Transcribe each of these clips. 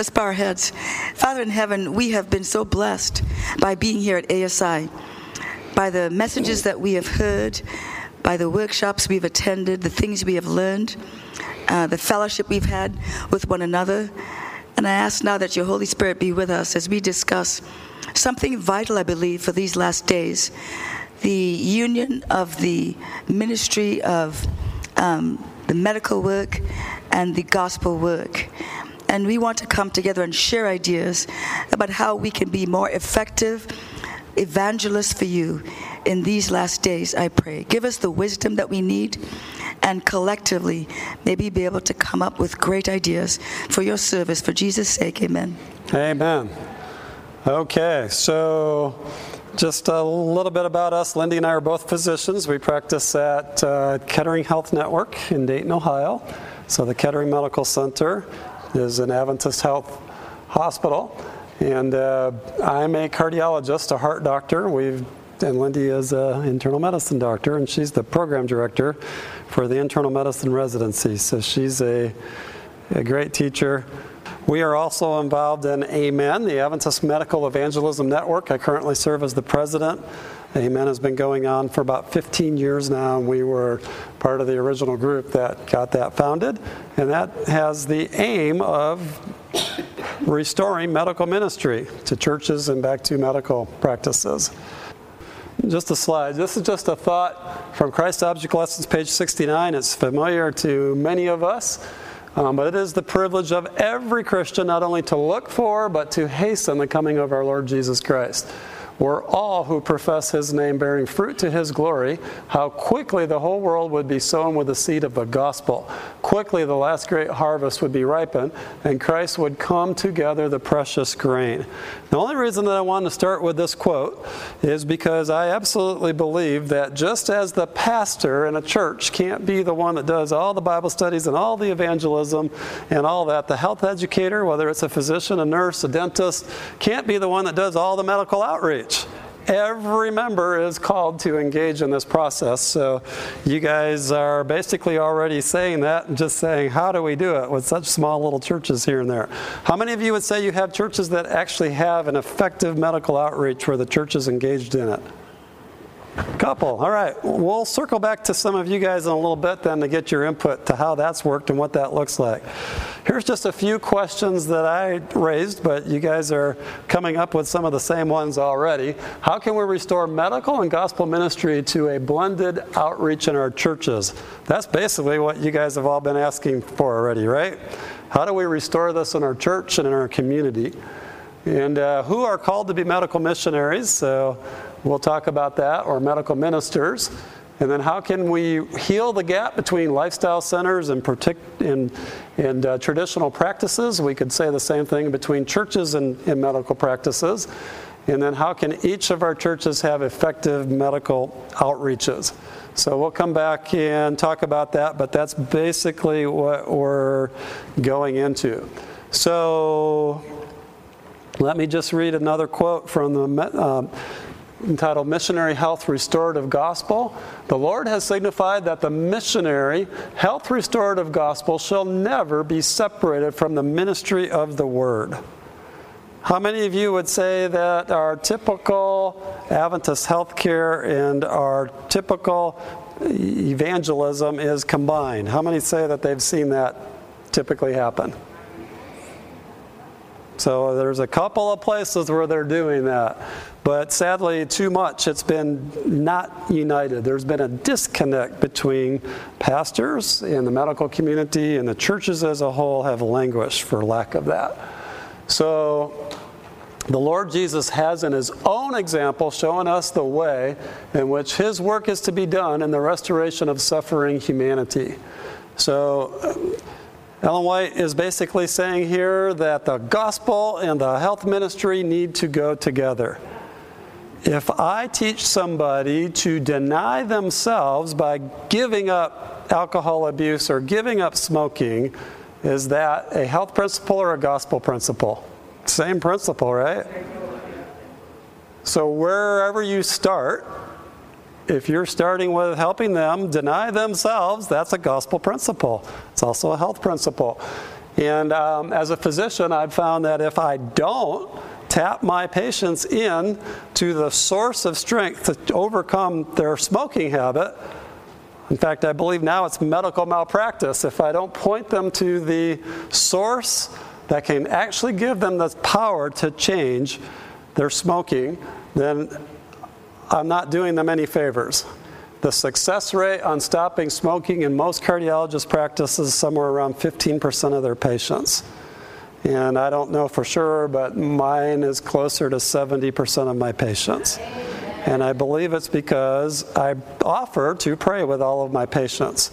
Let's bow our heads. Father in heaven, we have been so blessed by being here at ASI, by the messages that we have heard, by the workshops we've attended, the things we have learned, uh, the fellowship we've had with one another. And I ask now that your Holy Spirit be with us as we discuss something vital, I believe, for these last days the union of the ministry of um, the medical work and the gospel work. And we want to come together and share ideas about how we can be more effective evangelists for you in these last days, I pray. Give us the wisdom that we need and collectively maybe be able to come up with great ideas for your service. For Jesus' sake, amen. Amen. Okay, so just a little bit about us. Lyndi and I are both physicians. We practice at uh, Kettering Health Network in Dayton, Ohio. So the Kettering Medical Center is an Adventist Health hospital. And uh, I'm a cardiologist, a heart doctor. We've and Lyndi is an internal medicine doctor, and she's the program director for the internal medicine residency. So she's a, a great teacher. We are also involved in AMEN, the Adventist Medical Evangelism Network. I currently serve as the president. AMEN has been going on for about 15 years now, and we were part of the original group that got that founded. And that has the aim of restoring medical ministry to churches and back to medical practices. Just a slide. This is just a thought from Christ Object Lessons, page 69. It's familiar to many of us, um, but it is the privilege of every Christian not only to look for, but to hasten the coming of our Lord Jesus Christ were all who profess his name bearing fruit to his glory, how quickly the whole world would be sown with the seed of the gospel. Quickly the last great harvest would be ripened, and Christ would come to gather the precious grain. The only reason that I want to start with this quote is because I absolutely believe that just as the pastor in a church can't be the one that does all the Bible studies and all the evangelism and all that, the health educator, whether it's a physician, a nurse, a dentist, can't be the one that does all the medical outreach. Every member is called to engage in this process. So you guys are basically already saying that and just saying, how do we do it with such small little churches here and there? How many of you would say you have churches that actually have an effective medical outreach where the church is engaged in it? Couple. All right. We'll circle back to some of you guys in a little bit then to get your input to how that's worked and what that looks like. Here's just a few questions that I raised, but you guys are coming up with some of the same ones already. How can we restore medical and gospel ministry to a blended outreach in our churches? That's basically what you guys have all been asking for already, right? How do we restore this in our church and in our community? And uh, who are called to be medical missionaries? So we'll talk about that, or medical ministers. And then how can we heal the gap between lifestyle centers and, partic- and, and uh, traditional practices? We could say the same thing between churches and, and medical practices. And then how can each of our churches have effective medical outreaches? So we'll come back and talk about that, but that's basically what we're going into. So let me just read another quote from the. Uh, entitled Missionary Health Restorative Gospel. The Lord has signified that the missionary health restorative gospel shall never be separated from the ministry of the Word. How many of you would say that our typical Adventist healthcare and our typical evangelism is combined? How many say that they've seen that typically happen? So there's a couple of places where they're doing that. But sadly, too much, it's been not united. There's been a disconnect between pastors and the medical community, and the churches as a whole have languished for lack of that. So, the Lord Jesus has, in his own example, shown us the way in which his work is to be done in the restoration of suffering humanity. So, Ellen White is basically saying here that the gospel and the health ministry need to go together. If I teach somebody to deny themselves by giving up alcohol abuse or giving up smoking, is that a health principle or a gospel principle? Same principle, right? So, wherever you start, if you're starting with helping them deny themselves, that's a gospel principle. It's also a health principle. And um, as a physician, I've found that if I don't tap my patients in to the source of strength to overcome their smoking habit, in fact, I believe now it's medical malpractice. If I don't point them to the source that can actually give them the power to change their smoking, then I'm not doing them any favors. The success rate on stopping smoking in most cardiologist practices is somewhere around 15% of their patients. And I don't know for sure, but mine is closer to 70% of my patients. And I believe it's because I offer to pray with all of my patients.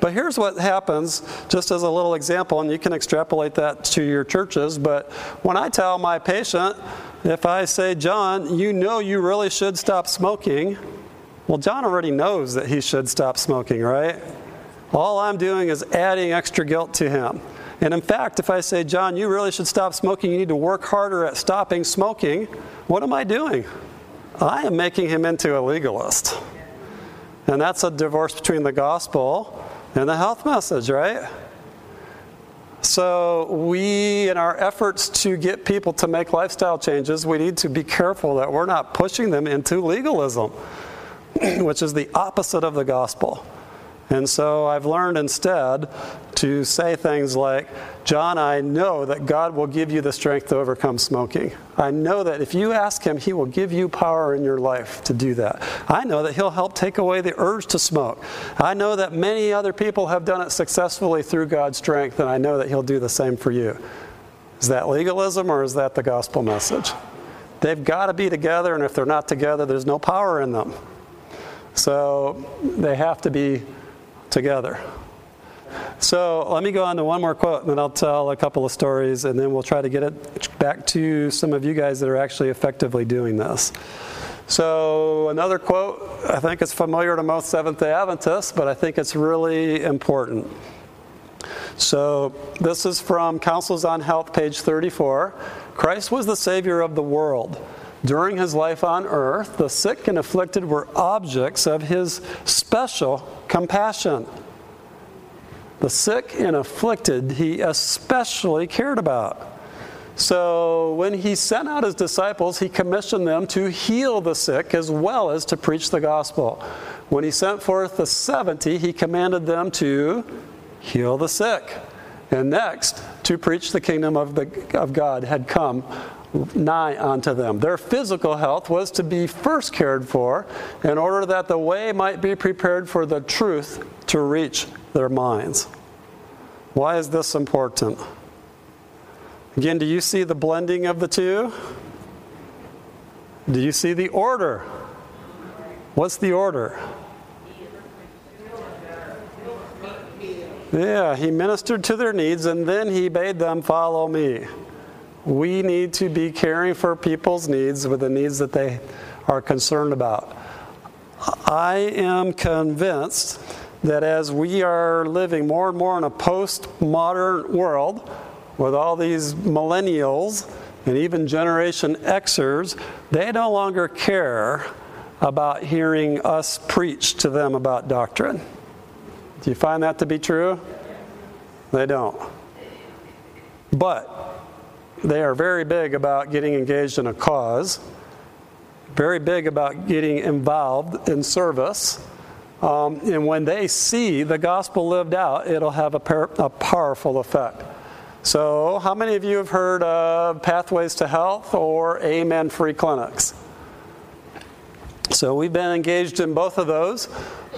But here's what happens, just as a little example, and you can extrapolate that to your churches. But when I tell my patient, if I say, John, you know you really should stop smoking, well, John already knows that he should stop smoking, right? All I'm doing is adding extra guilt to him. And in fact, if I say, John, you really should stop smoking, you need to work harder at stopping smoking, what am I doing? I am making him into a legalist. And that's a divorce between the gospel and the health message, right? So, we, in our efforts to get people to make lifestyle changes, we need to be careful that we're not pushing them into legalism, which is the opposite of the gospel. And so I've learned instead to say things like, John, I know that God will give you the strength to overcome smoking. I know that if you ask Him, He will give you power in your life to do that. I know that He'll help take away the urge to smoke. I know that many other people have done it successfully through God's strength, and I know that He'll do the same for you. Is that legalism or is that the gospel message? They've got to be together, and if they're not together, there's no power in them. So they have to be together. So let me go on to one more quote, and then I'll tell a couple of stories, and then we'll try to get it back to some of you guys that are actually effectively doing this. So, another quote, I think it's familiar to most Seventh day Adventists, but I think it's really important. So, this is from Counsels on Health, page 34. Christ was the Savior of the world. During his life on earth, the sick and afflicted were objects of his special compassion. The sick and afflicted he especially cared about. So when he sent out his disciples, he commissioned them to heal the sick as well as to preach the gospel. When he sent forth the 70, he commanded them to heal the sick. And next, to preach the kingdom of, the, of God had come nigh unto them. Their physical health was to be first cared for in order that the way might be prepared for the truth to reach their minds. Why is this important? Again, do you see the blending of the two? Do you see the order? What's the order? Yeah, he ministered to their needs and then he bade them follow me. We need to be caring for people's needs with the needs that they are concerned about. I am convinced that as we are living more and more in a post-modern world with all these millennials and even Generation Xers, they no longer care about hearing us preach to them about doctrine. Do you find that to be true? They don't. But they are very big about getting engaged in a cause, very big about getting involved in service um, and when they see the gospel lived out, it'll have a, par- a powerful effect. So, how many of you have heard of Pathways to Health or Amen Free Clinics? So, we've been engaged in both of those,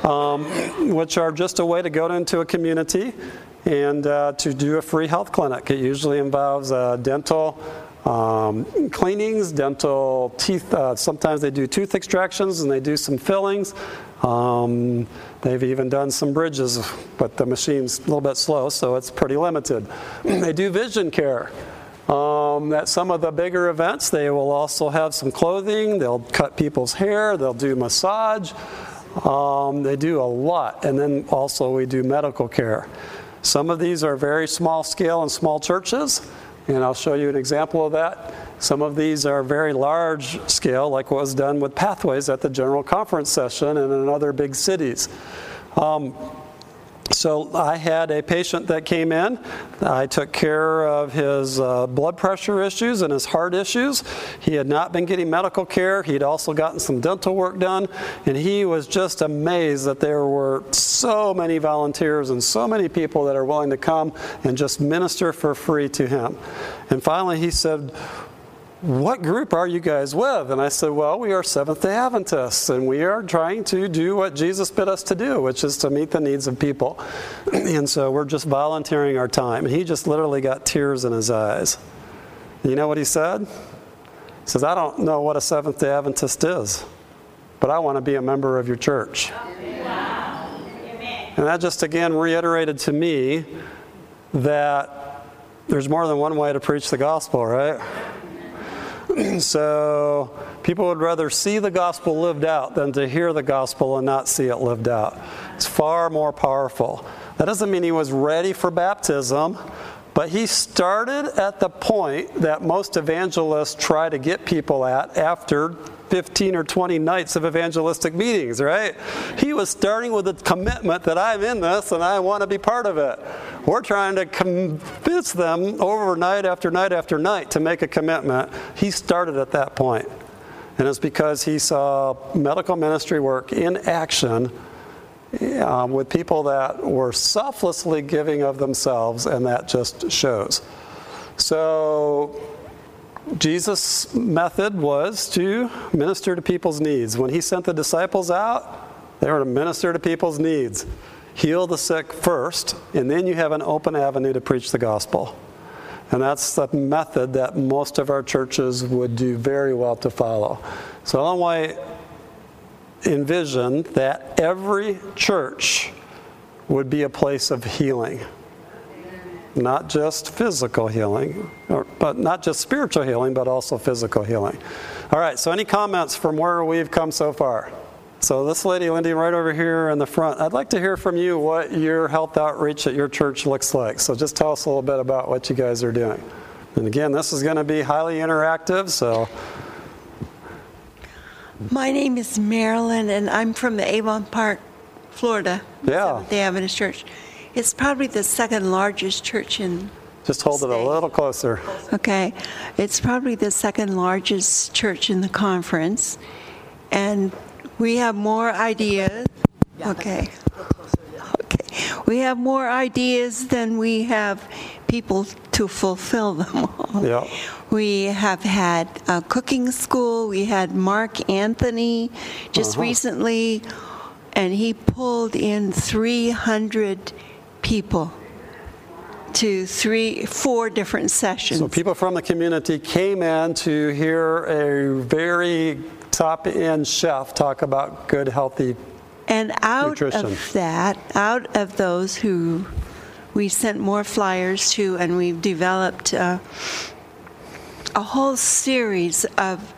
um, which are just a way to go into a community and uh, to do a free health clinic. It usually involves uh, dental um, cleanings, dental teeth. Uh, sometimes they do tooth extractions and they do some fillings. Um, they've even done some bridges, but the machine's a little bit slow, so it's pretty limited. they do vision care. Um, at some of the bigger events, they will also have some clothing. They'll cut people's hair. They'll do massage. Um, they do a lot. And then also, we do medical care. Some of these are very small scale and small churches, and I'll show you an example of that. Some of these are very large scale, like what was done with Pathways at the General Conference session and in other big cities. Um, So I had a patient that came in. I took care of his uh, blood pressure issues and his heart issues. He had not been getting medical care. He'd also gotten some dental work done, and he was just amazed that there were so many volunteers and so many people that are willing to come and just minister for free to him. And finally, he said, what group are you guys with? And I said, Well, we are Seventh day Adventists, and we are trying to do what Jesus bid us to do, which is to meet the needs of people. And so we're just volunteering our time. And he just literally got tears in his eyes. You know what he said? He says, I don't know what a Seventh day Adventist is, but I want to be a member of your church. And that just again reiterated to me that there's more than one way to preach the gospel, right? so people would rather see the gospel lived out than to hear the gospel and not see it lived out. It's far more powerful. That doesn't mean he was ready for baptism, but he started at the point that most evangelists try to get people at after 15 or 20 nights of evangelistic meetings, right? He was starting with a commitment that I'm in this and I want to be part of it. We're trying to convince them over night after night after night to make a commitment. He started at that point. And it's because he saw medical ministry work in action um, with people that were selflessly giving of themselves, and that just shows. So, Jesus' method was to minister to people's needs. When he sent the disciples out, they were to minister to people's needs. Heal the sick first, and then you have an open avenue to preach the gospel. And that's the method that most of our churches would do very well to follow. So Ellen White envisioned that every church would be a place of healing not just physical healing, or, but not just spiritual healing, but also physical healing. All right, so any comments from where we've come so far? So, this lady, Lyndi, right over here in the front, I'd like to hear from you what your health outreach at your church looks like. So, just tell us a little bit about what you guys are doing. And again, this is going to be highly interactive, so. My name is Marilyn, and I'm from the Avon Park, Florida. Yeah. The Adventist Church. It's probably the second largest church in. Just hold it a little closer. Okay, it's probably the second largest church in the conference, and we have more ideas. Okay. Okay, we have more ideas than we have people to fulfill them all. Yeah. We have had a cooking school. We had Mark Anthony just Uh-huh. recently, and he pulled in 300 people to three, four different sessions. So people from the community came in to hear a very top end chef talk about good, healthy. And out Nutrition. of that, out of those who we sent more flyers to, and we've developed uh, a whole series of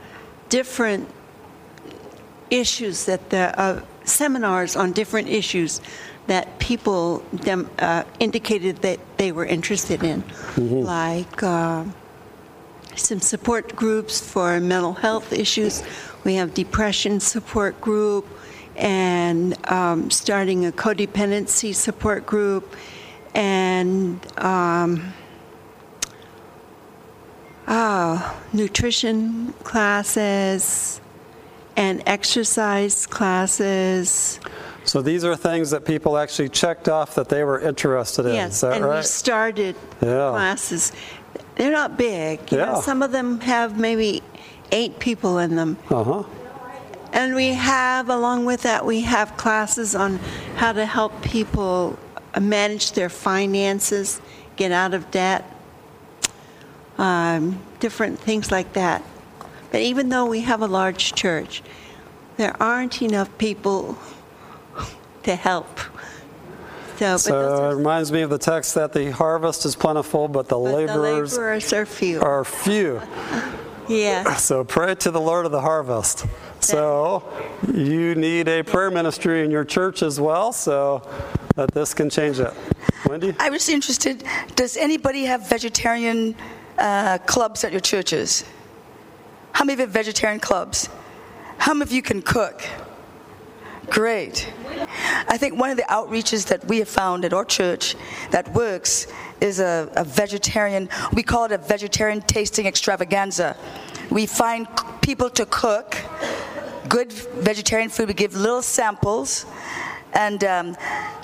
different issues that the uh, seminars on different issues that people dem, uh, indicated that they were interested in, like. Uh, some support groups for mental health issues. We have depression support group and um, starting a codependency support group and um, ah, nutrition classes and exercise classes. So these are things that people actually checked off that they were interested in. Yes, and we started Yeah. classes. They're not big. You know, Yeah. some of them have maybe eight people in them. Uh huh. And we have, along with that, we have classes on how to help people manage their finances, get out of debt, um, different things like that. But even though we have a large church, there aren't enough people to help. So, So those it reminds me of the text that the harvest is plentiful, but the but the laborers laborers are few. are few. yeah. So pray to the Lord of the harvest. So you need a prayer ministry in your church as well, so that this can change it. Wendy? I was interested, does anybody have vegetarian uh, clubs at your churches? How many of you have vegetarian clubs? How many of you can cook? Great. I think one of the outreaches that we have found at our church that works is a, a vegetarian, we call it a vegetarian tasting extravaganza. We find people to cook good vegetarian food. We give little samples, and um,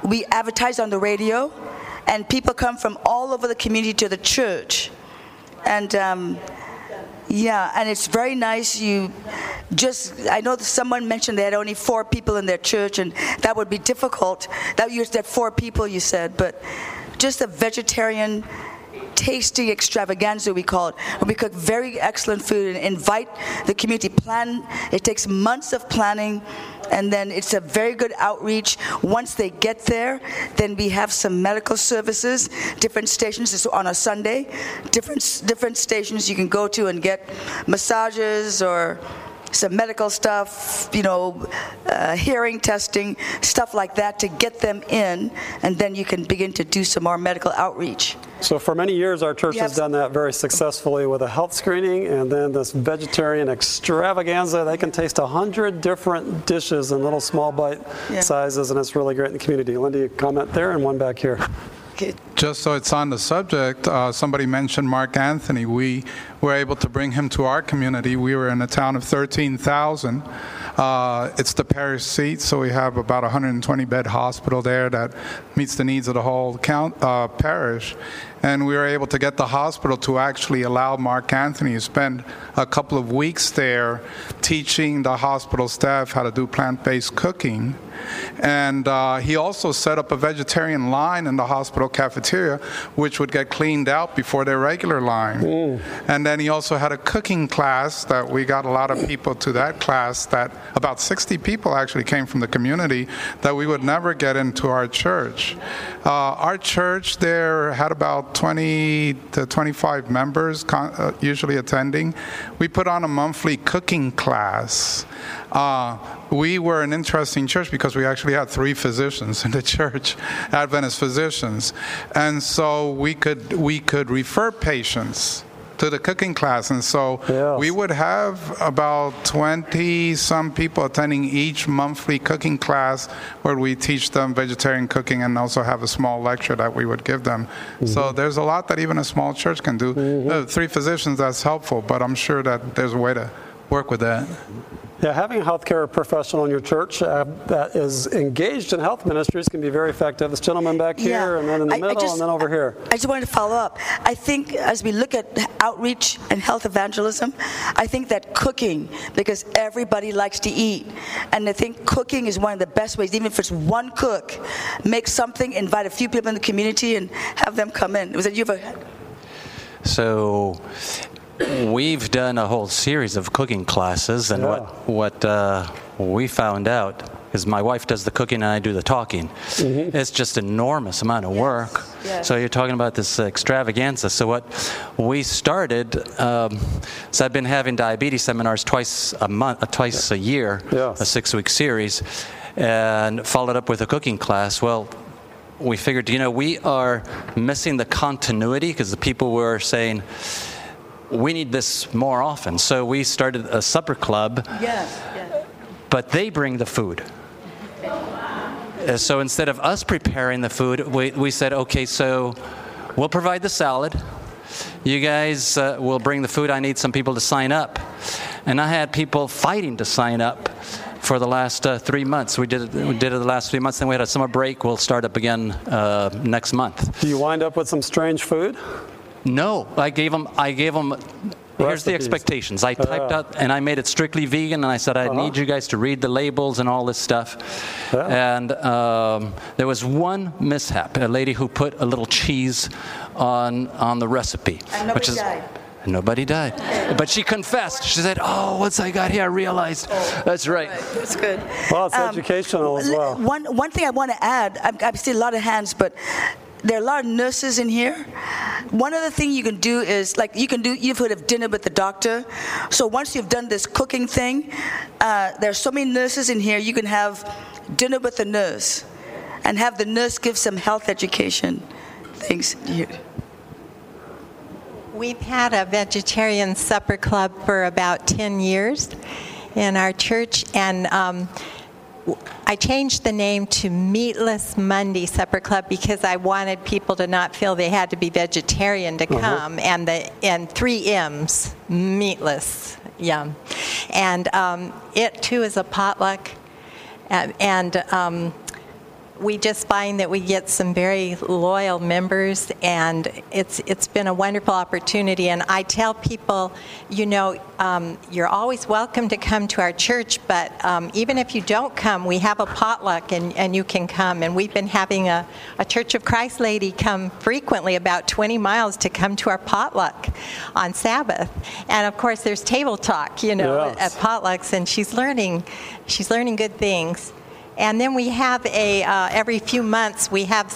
we advertise on the radio, and people come from all over the community to the church. And um, yeah, and it's very nice. You just, I know someone mentioned they had only four people in their church, and that would be difficult. That you said four people, you said, but just a vegetarian tasty extravaganza we call it we cook very excellent food and invite the community plan it takes months of planning and then it's a very good outreach. Once they get there then we have some medical services different stations. Is on a sunday. Different different stations you can go to and get massages or some medical stuff, you know, uh, hearing testing, stuff like that to get them in, and then you can begin to do some more medical outreach. So for many years, our church has done that very successfully with a health screening and then this vegetarian extravaganza. They can taste a hundred different dishes in little small bite Yeah. sizes, and it's really great in the community. Linda, you comment there, and one back here. Okay. Just so it's on the subject, uh, somebody mentioned Mark Anthony. We were able to bring him to our community. We were in a town of 13,000. Uh, it's the parish seat, so we have about 120 bed hospital there that meets the needs of the whole count, uh, parish. And we were able to get the hospital to actually allow Mark Anthony to spend a couple of weeks there teaching the hospital staff how to do plant based cooking. And uh, he also set up a vegetarian line in the hospital cafeteria, which would get cleaned out before their regular line. And then he also had a cooking class that we got a lot of people to that class. That about 60 people actually came from the community that we would never get into our church. Uh, our church there had about 20 to 25 members con- uh, usually attending. We put on a monthly cooking class. Uh, we were an interesting church because we actually had three physicians in the church, Adventist physicians, and so we could we could refer patients to the cooking class, and so we would have about 20 some people attending each monthly cooking class where we teach them vegetarian cooking and also have a small lecture that we would give them. So there's a lot that even a small church can do. Uh, three physicians, that's helpful, but I'm sure that there's a way to work with that. Yeah, having a healthcare professional in your church uh, that is engaged in health ministries can be very effective. This gentleman back here, and then in the I- I middle, just- and then over here. I just wanted to follow up. I think as we look at outreach and health evangelism, I think that cooking, because everybody likes to eat, and I think cooking is one of the best ways, even if it's one cook, make something, invite a few people in the community, and have them come in. Was it you? Have a, So we've done a whole series of cooking classes, and Yeah. what what uh, we found out is my wife does the cooking and I do the talking. It's just enormous amount of work. Yes. So you're talking about this extravaganza. So what we started, um, so I've been having diabetes seminars twice a month, uh, twice a year, Yes. a six-week series, and followed up with a cooking class. Well, we figured, you know, we are missing the continuity because the people were saying, we need this more often. So we started a supper club, yes, yes. but they bring the food. Uh, So instead of us preparing the food, we, we said, okay, so we'll provide the salad. You guys uh, will bring the food. I need some people to sign up. And I had people fighting to sign up for the last uh, three months. We did, it, we did it the last three months, then we had a summer break. We'll start up again uh, next month. Do you wind up with some strange food? No, I gave them. I gave them. Here's the expectations. I typed Yeah. out and I made it strictly vegan, and I said I need you guys to read the labels and all this stuff. Yeah. And um, there was one mishap: a lady who put a little cheese on on the recipe, And nobody which is. died. Nobody died, but she confessed. She said, "Oh, once I got here, I realized that's right." That's good. Well, it's Um, educational as well. One, one thing I want to add, I, I see a lot of hands, but there are a lot of nurses in here. One other thing you can do is, like, you can do, you've heard of dinner with the doctor. So once you've done this cooking thing, uh, are so many nurses in here, you can have dinner with the nurse and have the nurse give some health education things. We've had a vegetarian supper club for about 10 years in our church, and um, I changed the name to Meatless Monday Supper Club because I wanted people to not feel they had to be vegetarian to come, and the and three M's, meatless, yum, and um, it too is a potluck, and, and um, we just find that we get some very loyal members, and it's it's been a wonderful opportunity. And I tell people, you know, um, you're always welcome to come to our church, but um, even if you don't come, we have a potluck, and, and you can come. And we've been having a, a Church of Christ lady come frequently, about 20 miles, to come to our potluck on Sabbath. And of course, there's table talk, you know, Yes. at potlucks, and she's learning, she's learning good things. And then we have a, uh, every few months, we have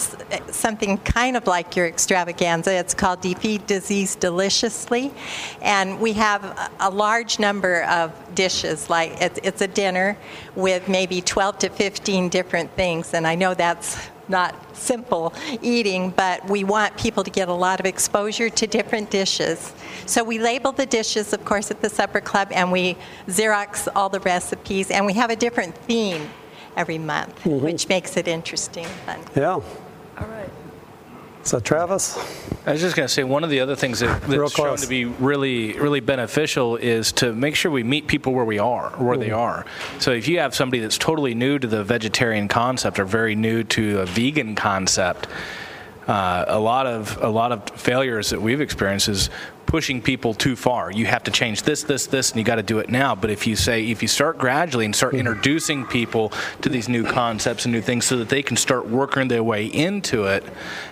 something kind of like your extravaganza. It's called Defeat Disease Deliciously. And we have a, large number of dishes, like it's a dinner with maybe 12 to 15 different things. And I know that's not simple eating, but we want people to get a lot of exposure to different dishes. So we label the dishes, of course, at the Supper Club, and we Xerox all the recipes, and we have a different theme every month, which makes it interesting and fun. Yeah. All right. So Travis? I was just going to say one of the other things that, Real that's shown to be really, really beneficial is to make sure we meet people where we are, where they are. So if you have somebody that's totally new to the vegetarian concept or very new to a vegan concept, uh, a lot of a lot of failures that we've experienced is pushing people too far. You have to change this, this, this, and you got to do it now. But if you say, if you start gradually and start introducing people to these new concepts and new things, so that they can start working their way into it,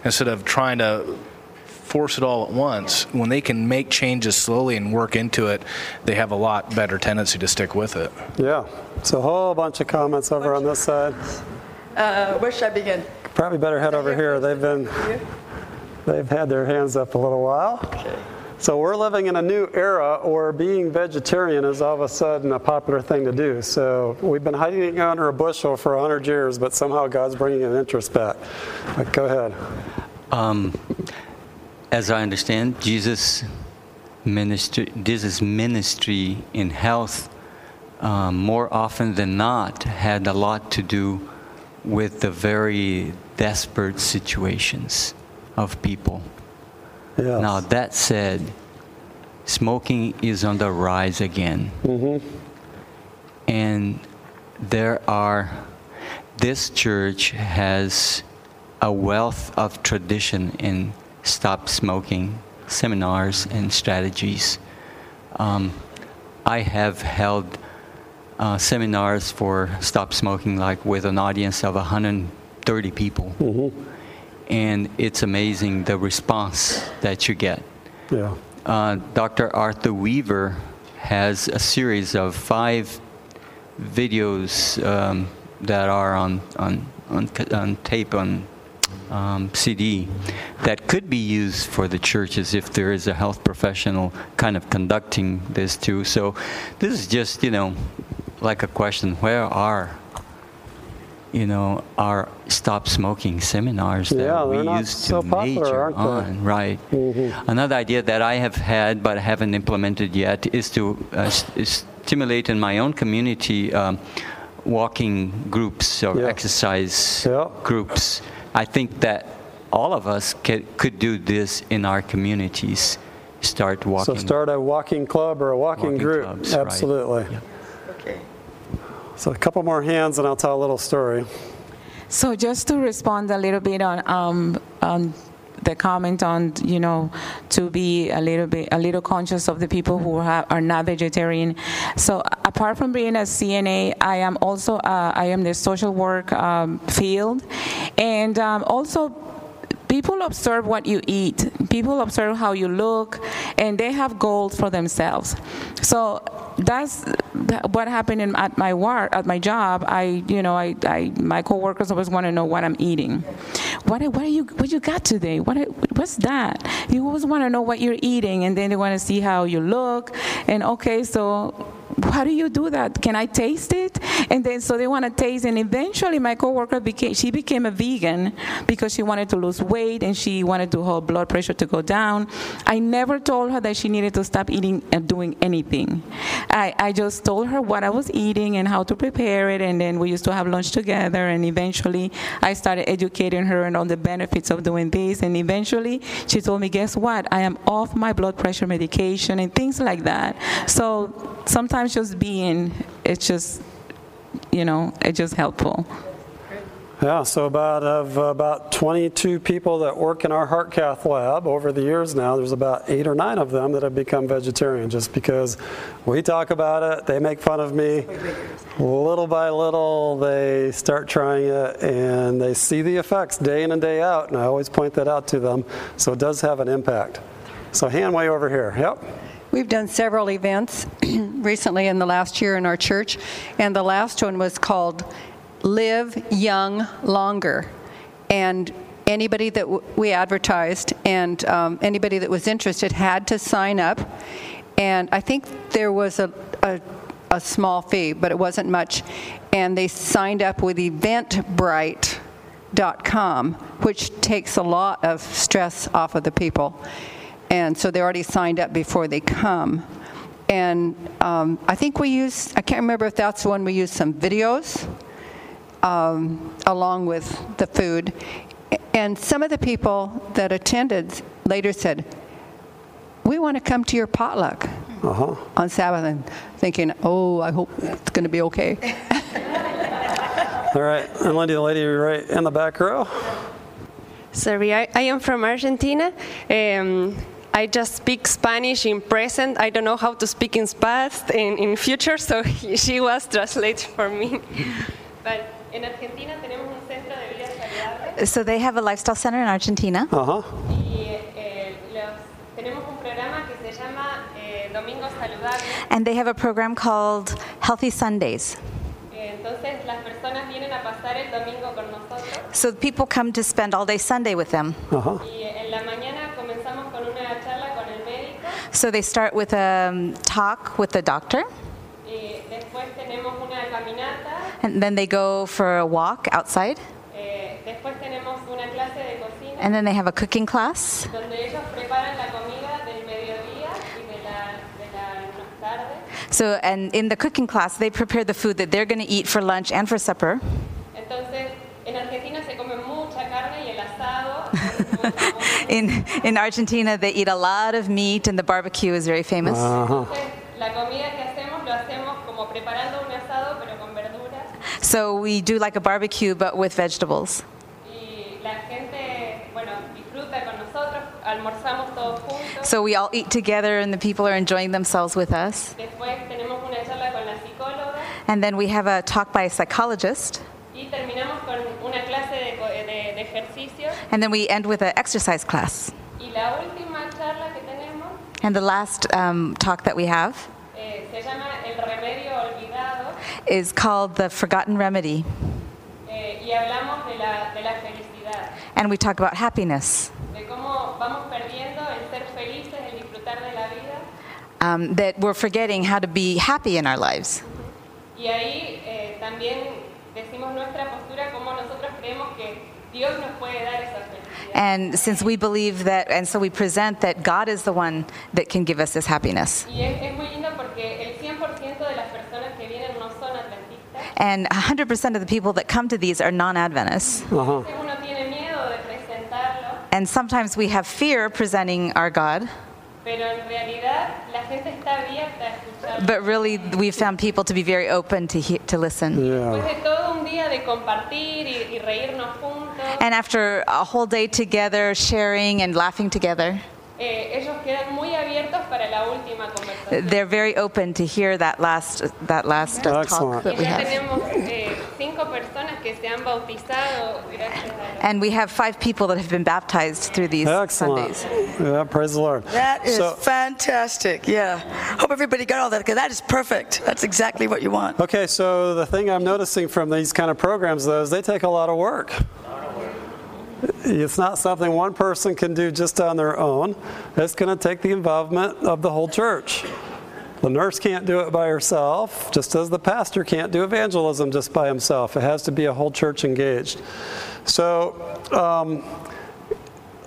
instead of trying to force it all at once, when they can make changes slowly and work into it, they have a lot better tendency to stick with it. Yeah. So a whole bunch of comments over on this side. Uh, where should I begin? Probably better head over here. They've been, they've had their hands up a little while. So we're living in a new era, where being vegetarian is all of a sudden a popular thing to do. So we've been hiding under a bushel for 100 years, but somehow God's bringing an interest back. But go ahead. Um, as I understand, Jesus ministry, Jesus' ministry in health, um, more often than not, had a lot to do with the very desperate situations of people. Yes. Now, that said, smoking is on the rise again. And there are, this church has a wealth of tradition in stop smoking seminars and strategies. Um, I have held uh, seminars for stop smoking, like with an audience of 130 people. And it's amazing the response that you get. Yeah. Uh, Dr. Arthur Weaver has a series of five videos um, that are on, on, on, on tape, on um, CD, that could be used for the churches if there is a health professional kind of conducting this too. So this is just, you know, like a question where are you know, our stop smoking seminars that Yeah, we used to so popular, major on. Right. Another idea that I have had but haven't implemented yet is to uh, s- stimulate in my own community um, walking groups or Yeah. exercise Yeah. groups. I think that all of us ca- could do this in our communities. Start walking. So start a walking club or a walking, Walking group. clubs, right. Absolutely. Yeah. So a couple more hands and I'll tell a little story. So just to respond a little bit on, um, on the comment on, you know, to be a little bit, a little conscious of the people who ha- are not vegetarian. So apart from being a CNA, I am also, uh, I am the social work um, field. And um, also people observe what you eat. People observe how you look and they have goals for themselves. So that's what happened in, at my work at my job. I you know i, I my coworkers always want to know what i'm eating. What what are you what you got today? What what's that? You always want to know what you're eating and then they want to see how you look. And okay so how do you do that? Can I taste it? And then so they want to taste. And eventually, my coworker became she became a vegan because she wanted to lose weight and she wanted to her blood pressure to go down. I never told her that she needed to stop eating and doing anything. I, I just told her what I was eating and how to prepare it, and then we used to have lunch together. And eventually, I started educating her and on the benefits of doing this. And eventually, she told me, "Guess what? I am off my blood pressure medication and things like that." So sometimes just being, it's just, you know, it's just helpful. Yeah, so about of uh, about 22 people that work in our heart cath lab over the years now, there's about eight or nine of them that have become vegetarian just because we talk about it, they make fun of me. Little by little, they start trying it and they see the effects day in and day out, and I always point that out to them. So it does have an impact. So hand way over here. Yep. We've done several events recently in the last year in our church, and the last one was called Live Young Longer. And anybody that w- we advertised and um, anybody that was interested had to sign up. And I think there was a, a, a small fee, but it wasn't much. And they signed up with eventbrite.com, which takes a lot of stress off of the people. And so they already signed up before they come. And um, I think we use, I can't remember if that's the one we used some videos um, along with the food. And some of the people that attended later said, We want to come to your potluck Uh-huh. on Sabbath. And thinking, Oh, I hope it's going to be okay. All right, and Lyndi, the lady right in the back row. Sorry, I, I am from Argentina. Um, I just speak Spanish in present. I don't know how to speak in past and in future, so she was translating for me. But en Argentina tenemos un centro de vida saludable So they have a lifestyle center in Argentina, Uh-huh. y eh, los- tenemos un programa que se llama eh, Domingo Saludable. and they have a program called Healthy Sundays. Eh, entonces las personas vienen a pasar el domingo con nosotros So people come to spend all day Sunday with them. Uh-huh. y en la mañana comenzamos con una charla con el médico So they start with a um, talk with the doctor, and then they go for a walk outside, and then they have a cooking class. So, and in the cooking class, they prepare the food that they're going to eat for lunch and for supper. Entonces, en Argentina se come mucha carne y el asado es muy famoso. In, in Argentina, they eat a lot of meat, and the barbecue is very famous. Uh-huh. Entonces, la comida que hacemos lo hacemos como preparando un asado pero con verduras So we do like a barbecue, but with vegetables. y la gente, bueno, disfruta con nosotros, almorzamos todos juntos. So we all eat together, and the people are enjoying themselves with us. Después tenemos una charla con la psicóloga And then we have a talk by a psychologist, y terminamos con una clase de, co- de, de ejercicio. And then we end with an exercise class. Y la que tenemos And the last um, talk that we have eh, se llama El olvidado is called The Forgotten Remedy. eh, y de la, de la And we talk about happiness, de cómo vamos perdiendo el ser felices, el disfrutar de la vida. um, that we're forgetting how to be happy in our lives. Y ahí eh, también decimos nuestra postura, cómo nosotros creemos que Dios nos puede dar esa felicidad. And since we believe that, and so we present that God is the one that can give us this happiness. Y es, es muy lindo porque el 100% de las personas que vienen no son adventistas. And 100% of the people that come to these are non Adventists. Uh-huh. Entonces uno tiene miedo de presentarlo, And sometimes we have fear presenting our God, pero en realidad la gente está abierta a escucharlo. but really we've found people to be very open to, he- to listen. Después Yeah. de todo un día de compartir y, y reírnos juntos, And after a whole day together, sharing and laughing together, eh, ellos quedan muy abiertos para la última conversación. they're very open to hear that last, that last uh, talk Excellent. that Y we ya have. Tenemos cinco personas que se han bautizado gracias a la And we have five people that have been baptized through these Excellent. Sundays. Yeah, praise the Lord. That is So- fantastic. Yeah. Hope everybody got all that because that is perfect. That's exactly what you want. Okay, so the thing I'm noticing from these kind of programs, though, is they take a lot of work. It's not something one person can do just on their own. It's going to take the involvement of the whole church. The nurse can't do it by herself, just as the pastor can't do evangelism just by himself. It has to be a whole church engaged. So, um,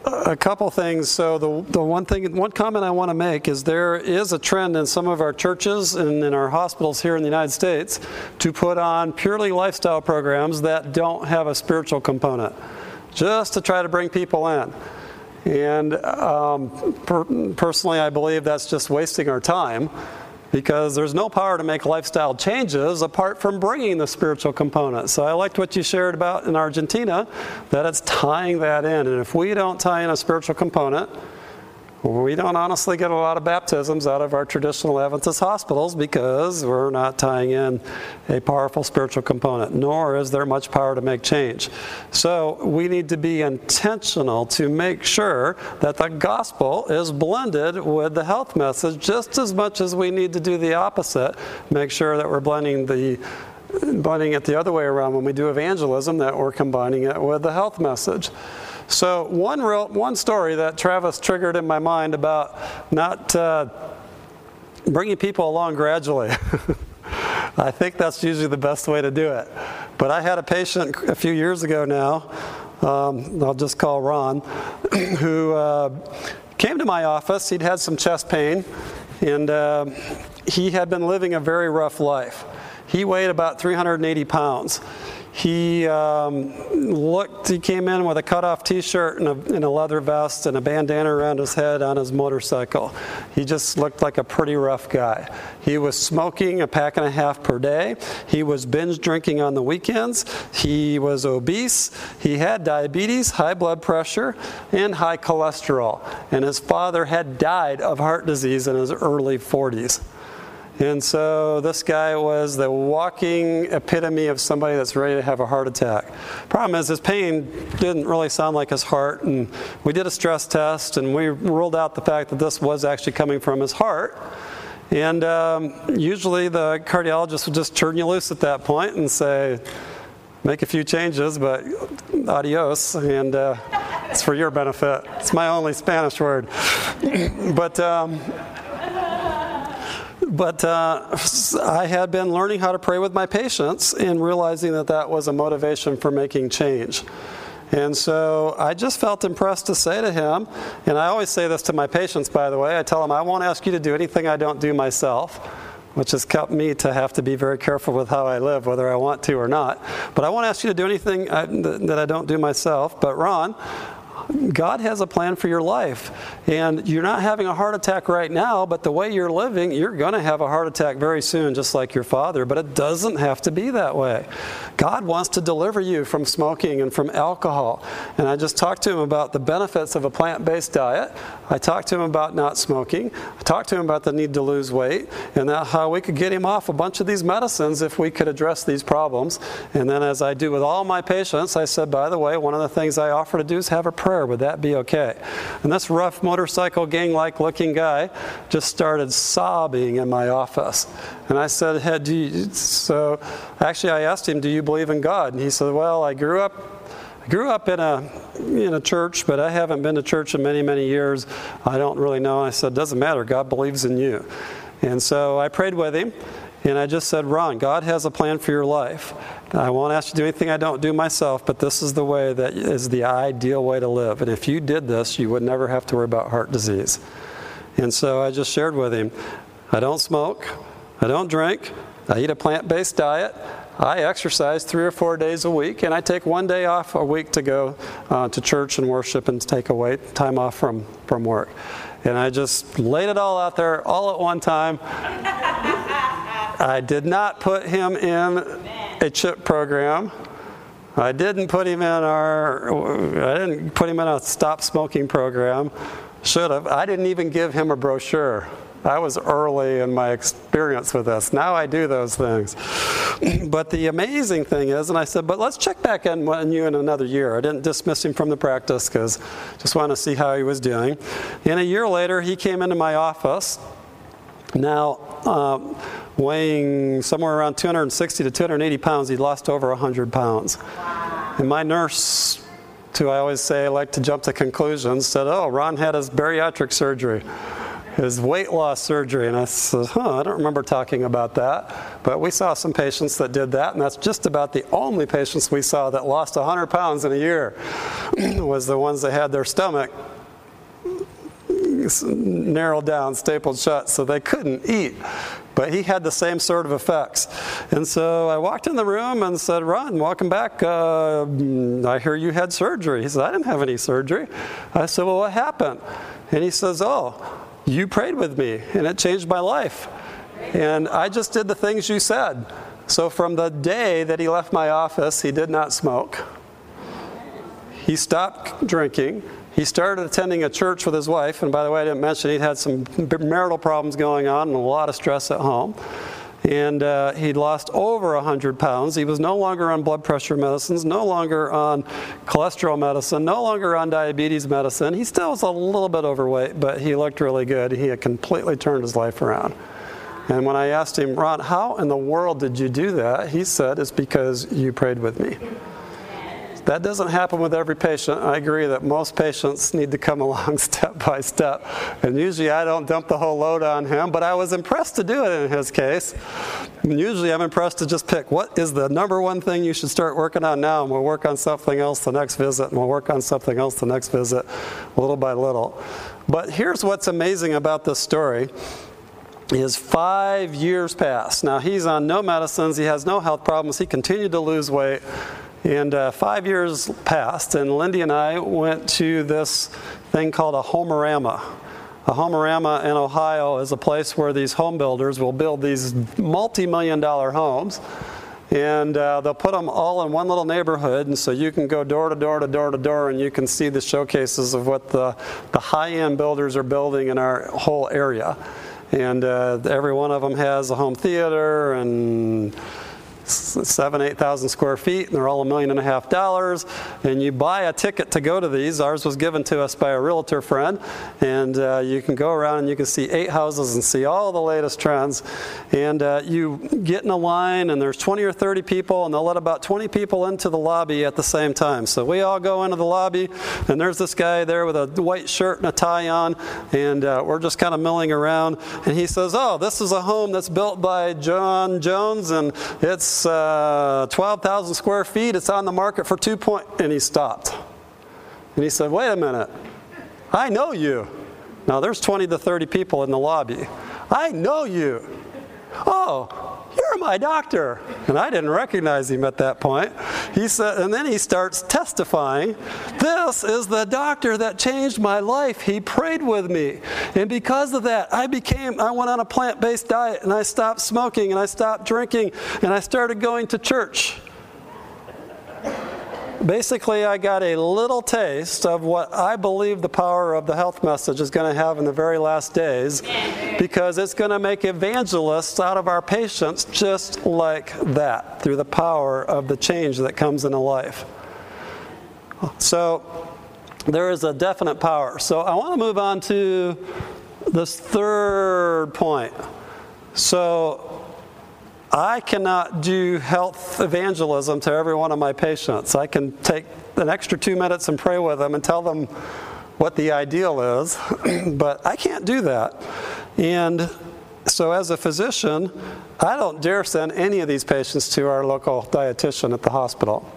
a couple things. So the, the one thing, one comment I want to make is there is a trend in some of our churches and in our hospitals here in the United States to put on purely lifestyle programs that don't have a spiritual component, just to try to bring people in. And um, per, personally, I believe that's just wasting our time because there's no power to make lifestyle changes apart from bringing the spiritual component. So I liked what you shared about in Argentina, that it's tying that in. And if we don't tie in a spiritual component, we don't honestly get a lot of baptisms out of our traditional Adventist hospitals because we're not tying in a powerful spiritual component, nor is there much power to make change. So we need to be intentional to make sure that the gospel is blended with the health message just as much as we need to do the opposite, make sure that we're blending the blending it the other way around when we do evangelism, that we're combining it with the health message. So one real one story that Travis triggered in my mind about not uh, bringing people along gradually. I think that's usually the best way to do it. But I had a patient a few years ago now. Um, I'll just call Ron, who uh, came to my office. He'd had some chest pain, and uh, he had been living a very rough life. He weighed about 380 pounds. He um, looked, he came in with a cut-off t-shirt and a, and a, leather vest and a bandana around his head on his motorcycle. He just looked like a pretty rough guy. He was smoking a pack and a half per day. He was binge drinking on the weekends. He was obese. He had diabetes, high blood pressure, and high cholesterol. And his father had died of heart disease in his early 40s. And so this guy was the walking epitome of somebody that's ready to have a heart attack. Problem is, his pain didn't really sound like his heart, and we did a stress test, and we ruled out the fact that this was actually coming from his heart. And um, usually the cardiologist would just turn you loose at that point and say, make a few changes, but adios, and uh, it's for your benefit. It's my only Spanish word. but um, but uh, I had been learning how to pray with my patients and realizing that that was a motivation for making change. And so I just felt impressed to say to him, and I always say this to my patients, by the way I tell them, I won't ask you to do anything I don't do myself, which has kept me to have to be very careful with how I live, whether I want to or not. But I won't ask you to do anything I, that I don't do myself. But Ron, God has a plan for your life. And you're not having a heart attack right now, but the way you're living, you're going to have a heart attack very soon, just like your father. But it doesn't have to be that way. God wants to deliver you from smoking and from alcohol. And I just talked to him about the benefits of a plant based diet. I talked to him about not smoking. I talked to him about the need to lose weight and how we could get him off a bunch of these medicines if we could address these problems. And then, as I do with all my patients, I said, by the way, one of the things I offer to do is have a prayer. Would that be okay? And this rough motorcycle gang like looking guy just started sobbing in my office. And I said, hey, do you, so actually, I asked him, Do you believe in God? And he said, Well, I grew up grew up in a in a church, but I haven't been to church in many many years. I don't really know. I said, doesn't matter. God believes in you, and so I prayed with him, and I just said, Ron, God has a plan for your life. I won't ask you to do anything I don't do myself, but this is the way that is the ideal way to live. And if you did this, you would never have to worry about heart disease. And so I just shared with him, I don't smoke, I don't drink, I eat a plant-based diet. I exercise three or four days a week, and I take one day off a week to go uh, to church and worship and take away time off from, from work. And I just laid it all out there all at one time. I did not put him in a CHIP program. I didn't put him in our, I didn't put him in a stop smoking program. Should have. I didn't even give him a brochure. I was early in my experience with this. Now I do those things. but the amazing thing is, and I said, but let's check back in on you in another year. I didn't dismiss him from the practice because just want to see how he was doing. And a year later, he came into my office. Now, um, weighing somewhere around 260 to 280 pounds, he'd lost over 100 pounds. And my nurse, who I always say I like to jump to conclusions, said, Oh, Ron had his bariatric surgery. his weight loss surgery. And I said, huh, I don't remember talking about that. But we saw some patients that did that, and that's just about the only patients we saw that lost 100 pounds in a year was the ones that had their stomach narrowed down, stapled shut, so they couldn't eat. But he had the same sort of effects. And so I walked in the room and said, Ron, welcome back. Uh, I hear you had surgery. He said, I didn't have any surgery. I said, Well, what happened? And he says, Oh, you prayed with me, and it changed my life. And I just did the things you said. So from the day that he left my office, he did not smoke. He stopped drinking. He started attending a church with his wife, and by the way, I didn't mention he'd had some marital problems going on and a lot of stress at home. And uh, he'd lost over 100 pounds. He was no longer on blood pressure medicines, no longer on cholesterol medicine, no longer on diabetes medicine. He still was a little bit overweight, but he looked really good. He had completely turned his life around. And when I asked him, Ron, how in the world did you do that? He said, It's because you prayed with me. That doesn't happen with every patient. I agree that most patients need to come along step by step. And usually I don't dump the whole load on him, but I was impressed to do it in his case. And usually I'm impressed to just pick what is the number one thing you should start working on now, and we'll work on something else the next visit, and we'll work on something else the next visit, little by little. But here's what's amazing about this story is five years passed. Now he's on no medicines, he has no health problems, he continued to lose weight. And uh, five years passed, and Lyndi and I went to this thing called a Homearama. A Homearama in Ohio is a place where these home builders will build these multi million dollar homes. And uh, they'll put them all in one little neighborhood, and so you can go door to door to door to door, and you can see the showcases of what the, the high end builders are building in our whole area. And uh, every one of them has a home theater and seven, eight thousand square feet, and they're all a million and a half dollars. And you buy a ticket to go to these. Ours was given to us by a realtor friend, and uh, you can go around and you can see eight houses and see all the latest trends. And uh, you get in a line, and there's 20 or 30 people, and they'll let about 20 people into the lobby at the same time. So we all go into the lobby, and there's this guy there with a white shirt and a tie on, and uh, we're just kind of milling around. And he says, "Oh, this is a home that's built by John Jones, and it's uh, 12,000 square feet. It's on the market for two point. And he stopped. And he said, wait a minute. I know you. Now there's 20 to 30 people in the lobby. I know you. Oh, you're my doctor. And I didn't recognize him at that point. He said, and then he starts testifying, This is the doctor that changed my life. He prayed with me. And because of that, I became, I went on a plant based diet and I stopped smoking and I stopped drinking and I started going to church basically, I got a little taste of what I believe the power of the health message is going to have in the very last days because it's going to make evangelists out of our patients just like that through the power of the change that comes in a life. So, there is a definite power. So, I want to move on to this third point. So, I cannot do health evangelism to every one of my patients. I can take an extra two minutes and pray with them and tell them what the ideal is, but I can't do that. And so, as a physician, I don't dare send any of these patients to our local dietitian at the hospital.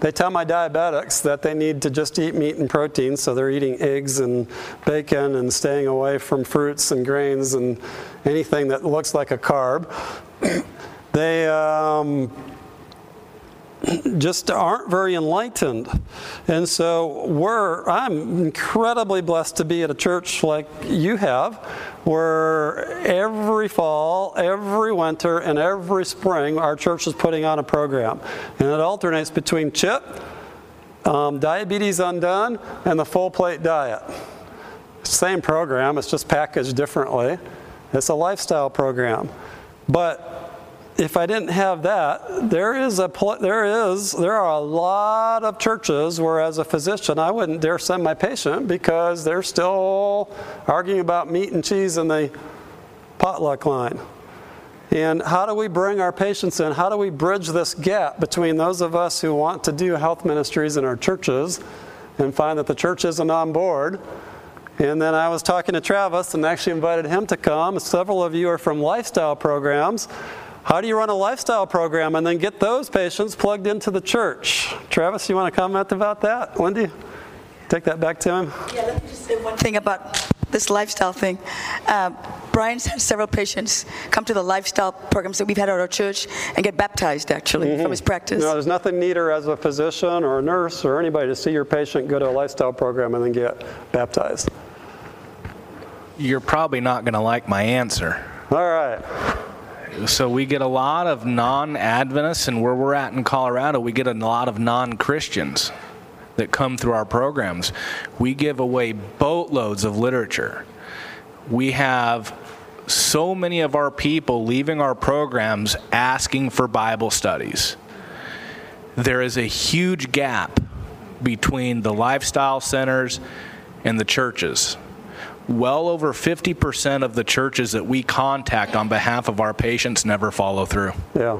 They tell my diabetics that they need to just eat meat and protein, so they're eating eggs and bacon and staying away from fruits and grains and anything that looks like a carb. they um, just aren't very enlightened. And so we're I'm incredibly blessed to be at a church like you have where every fall, every winter, and every spring our church is putting on a program. And it alternates between CHIP, um, Diabetes Undone, and the Full Plate Diet. Same program, it's just packaged differently. It's a lifestyle program. But if I didn't have that, there is a there is there are a lot of churches where, as a physician, I wouldn't dare send my patient because they're still arguing about meat and cheese in the potluck line. And how do we bring our patients in? How do we bridge this gap between those of us who want to do health ministries in our churches and find that the church isn't on board? And then I was talking to Travis and actually invited him to come. Several of you are from lifestyle programs. How do you run a lifestyle program and then get those patients plugged into the church? Travis, you want to comment about that? Wendy, take that back to him. Yeah, let me just say one thing about this lifestyle thing. Uh, Brian's had several patients come to the lifestyle programs that we've had at our church and get baptized, actually, from his practice. No, there's nothing neater as a physician or a nurse or anybody to see your patient go to a lifestyle program and then get baptized. You're probably not going to like my answer. All right. So we get a lot of non-Adventists, and where we're at in Colorado, we get a lot of non-Christians that come through our programs. We give away boatloads of literature. We have so many of our people leaving our programs asking for Bible studies. There is a huge gap between the lifestyle centers and the churches. Well over 50% of the churches that we contact on behalf of our patients never follow through. Yeah.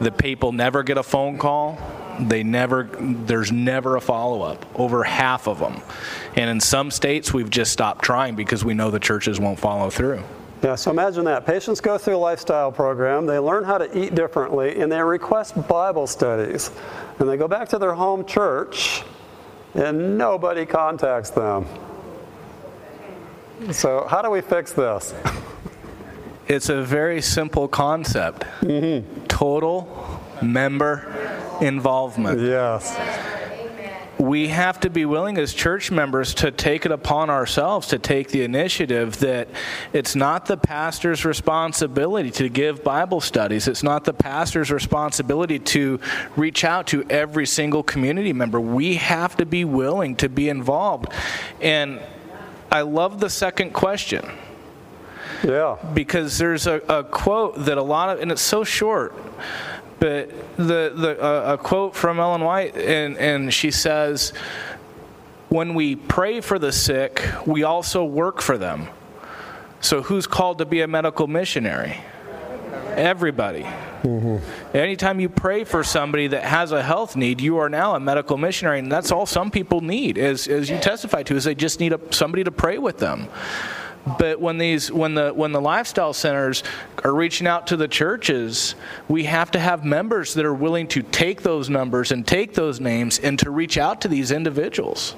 The people never get a phone call. They never, there's never a follow up. Over half of them. And in some states, we've just stopped trying because we know the churches won't follow through. Yeah, so imagine that. Patients go through a lifestyle program, they learn how to eat differently, and they request Bible studies. And they go back to their home church, and nobody contacts them. So, how do we fix this? It's a very simple concept mm-hmm. total member involvement. Yes. we have to be willing as church members to take it upon ourselves to take the initiative that it's not the pastor's responsibility to give Bible studies. It's not the pastor's responsibility to reach out to every single community member. We have to be willing to be involved. And I love the second question Yeah. because there's a, a quote that a lot of, and it's so short, but the, the uh, a quote from Ellen White, and, and she says, "When we pray for the sick, we also work for them." So who's called to be a medical missionary? Everybody. Anytime you pray for somebody that has a health need, you are now a medical missionary, and that's all some people need, as, as you testify to, is they just need a, somebody to pray with them. But when these when the when the lifestyle centers are reaching out to the churches, we have to have members that are willing to take those numbers and take those names and to reach out to these individuals.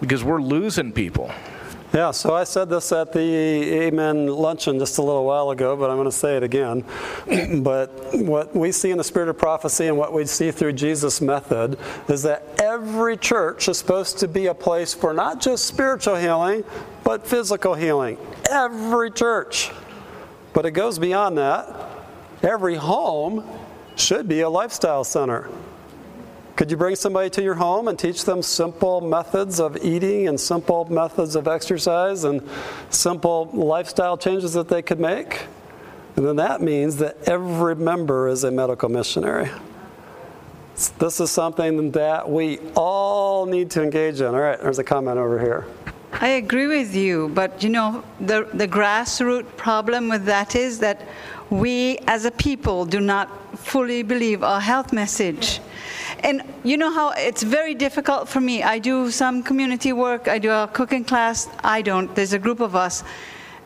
Because we're losing people. Yeah, so I said this at the Amen luncheon just a little while ago, but I'm going to say it again. but what we see in the spirit of prophecy and what we see through Jesus' method is that every church is supposed to be a place for not just spiritual healing, but physical healing. Every church. But it goes beyond that. Every home should be a lifestyle center. Could you bring somebody to your home and teach them simple methods of eating and simple methods of exercise and simple lifestyle changes that they could make? And then that means that every member is a medical missionary. This is something that we all need to engage in. All right, there's a comment over here. I agree with you, but you know, the, the grassroots problem with that is that we as a people do not fully believe our health message. And you know how it's very difficult for me. I do some community work, I do a cooking class, I don't. There's a group of us.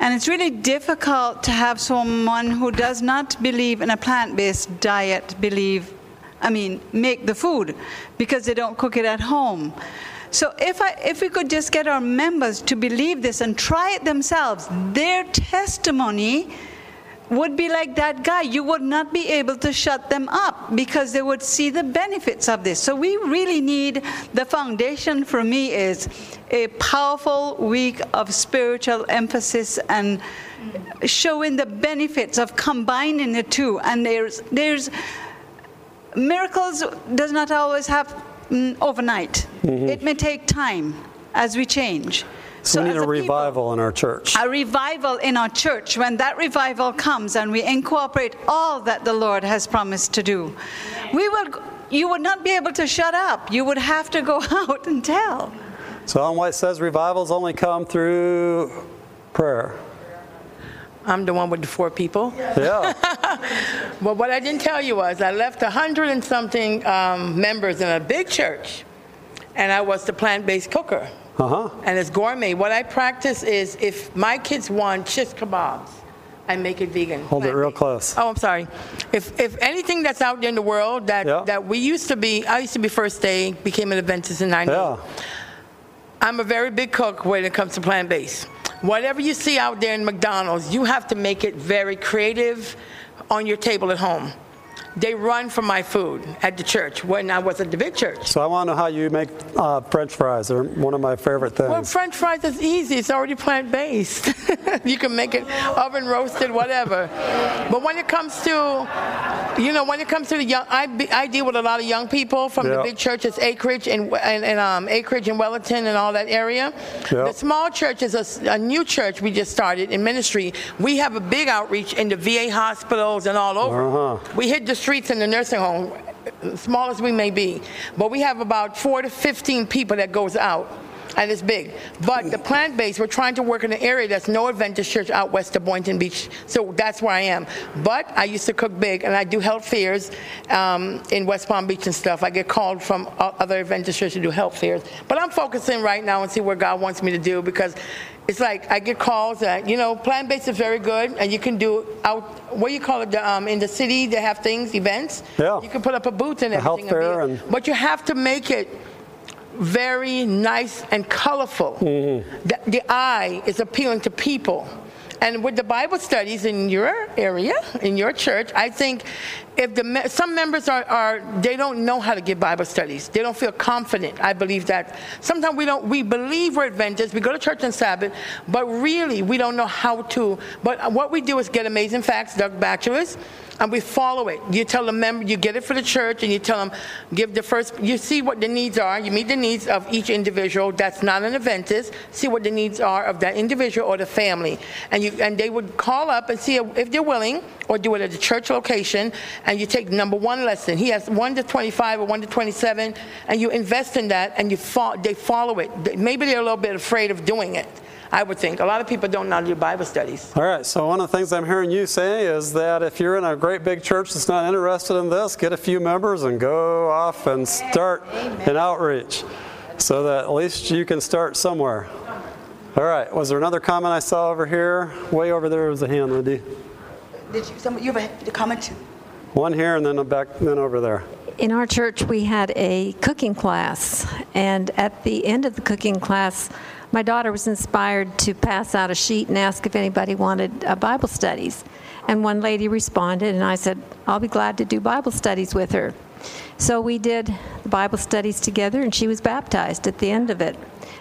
And it's really difficult to have someone who does not believe in a plant based diet believe, I mean, make the food because they don't cook it at home. So if, I, if we could just get our members to believe this and try it themselves, their testimony would be like that guy. You would not be able to shut them up because they would see the benefits of this. So we really need the foundation for me is a powerful week of spiritual emphasis and showing the benefits of combining the two. And there's there's miracles does not always happen mm, overnight. Mm-hmm. It may take time as we change. So, we need as a people- revival in our church. a revival in our church. When that revival comes and we incorporate all that the Lord has promised to do, we will. You would not be able to shut up. You would have to go out and tell. So Ellen White says revivals only come through prayer. I'm the one with the four people. Yeah. But what I didn't tell you was I left a hundred and something um, members in a big church, and I was the plant-based cooker. Uh-huh. and it's gourmet. What I practice is if my kids want shish kebabs, I make it vegan. Hold it real close. Oh, I'm sorry. If if anything that's out there in the world that Yeah. that we used to be, I used to be First Day, became an Adventist in '98. Yeah. I'm a very big cook when it comes to plant based. Whatever you see out there in McDonald's, you have to make it very creative on your table at home. They run for my food at the church when I was at the big church. So I want to know how you make uh, French fries. They're one of my favorite things. Well, French fries is easy. It's already plant based. you can make it oven roasted, whatever. But when it comes to, you know, when it comes to the young, I, be, I deal with a lot of young people from the big churches, Acreage and and, and um, Acreage and Wellington and all that area. Yeah. The small church is a new church we just started in ministry. We have a big outreach in the VA hospitals and all over. Uh-huh. We hit the streets in the nursing home, small as we may be, but we have about four to 15 people that goes out. And it's big. But the plant based, we're trying to work in an area that's no Adventist church out west of Boynton Beach. So that's where I am. But I used to cook big, and I do health fairs um, in West Palm Beach and stuff. I get called from other Adventist churches to do health fairs. But I'm focusing right now and see where God wants me to do because it's like I get calls that, you know, plant based is very good, and you can do out, what do you call it, the, um, in the city, they have things, events. Yeah. You can put up a booth and A health everything. be- and- But you have to make it very nice and colorful. Mm-hmm. The, the eye is appealing to people. And with the Bible studies in your area, in your church, I think if the me- some members are, are they don't know how to give Bible studies. They don't feel confident. I believe that sometimes we don't. We believe we're Adventists. We go to church on Sabbath, but really we don't know how to. But what we do is get Amazing Facts, Doug Batchelor's, and we follow it. You tell the member, you get it for the church, and you tell them, give the first, you see what the needs are, you meet the needs of each individual that's not an Adventist, see what the needs are of that individual or the family. And you, and they would call up and see if they're willing, or do it at the church location, and you take number one lesson. He has 1 to 25 or 1 to 27, and you invest in that, and you fo- they follow it. Maybe they're a little bit afraid of doing it, I would think. A lot of people don't know how to do Bible studies. All right, so one of the things I'm hearing you say is that if you're in a great big church that's not interested in this, get a few members and go off and start an outreach so that at least you can start somewhere. All right, was there another comment I saw over here? Way over there was a hand, Lyndi. Did you, some, you have a comment? One here and then back, then over there. In our church, we had a cooking class, and at the end of the cooking class, my daughter was inspired to pass out a sheet and ask if anybody wanted uh, Bible studies. And one lady responded, and I said, I'll be glad to do Bible studies with her. So we did the Bible studies together, and she was baptized at the end of it.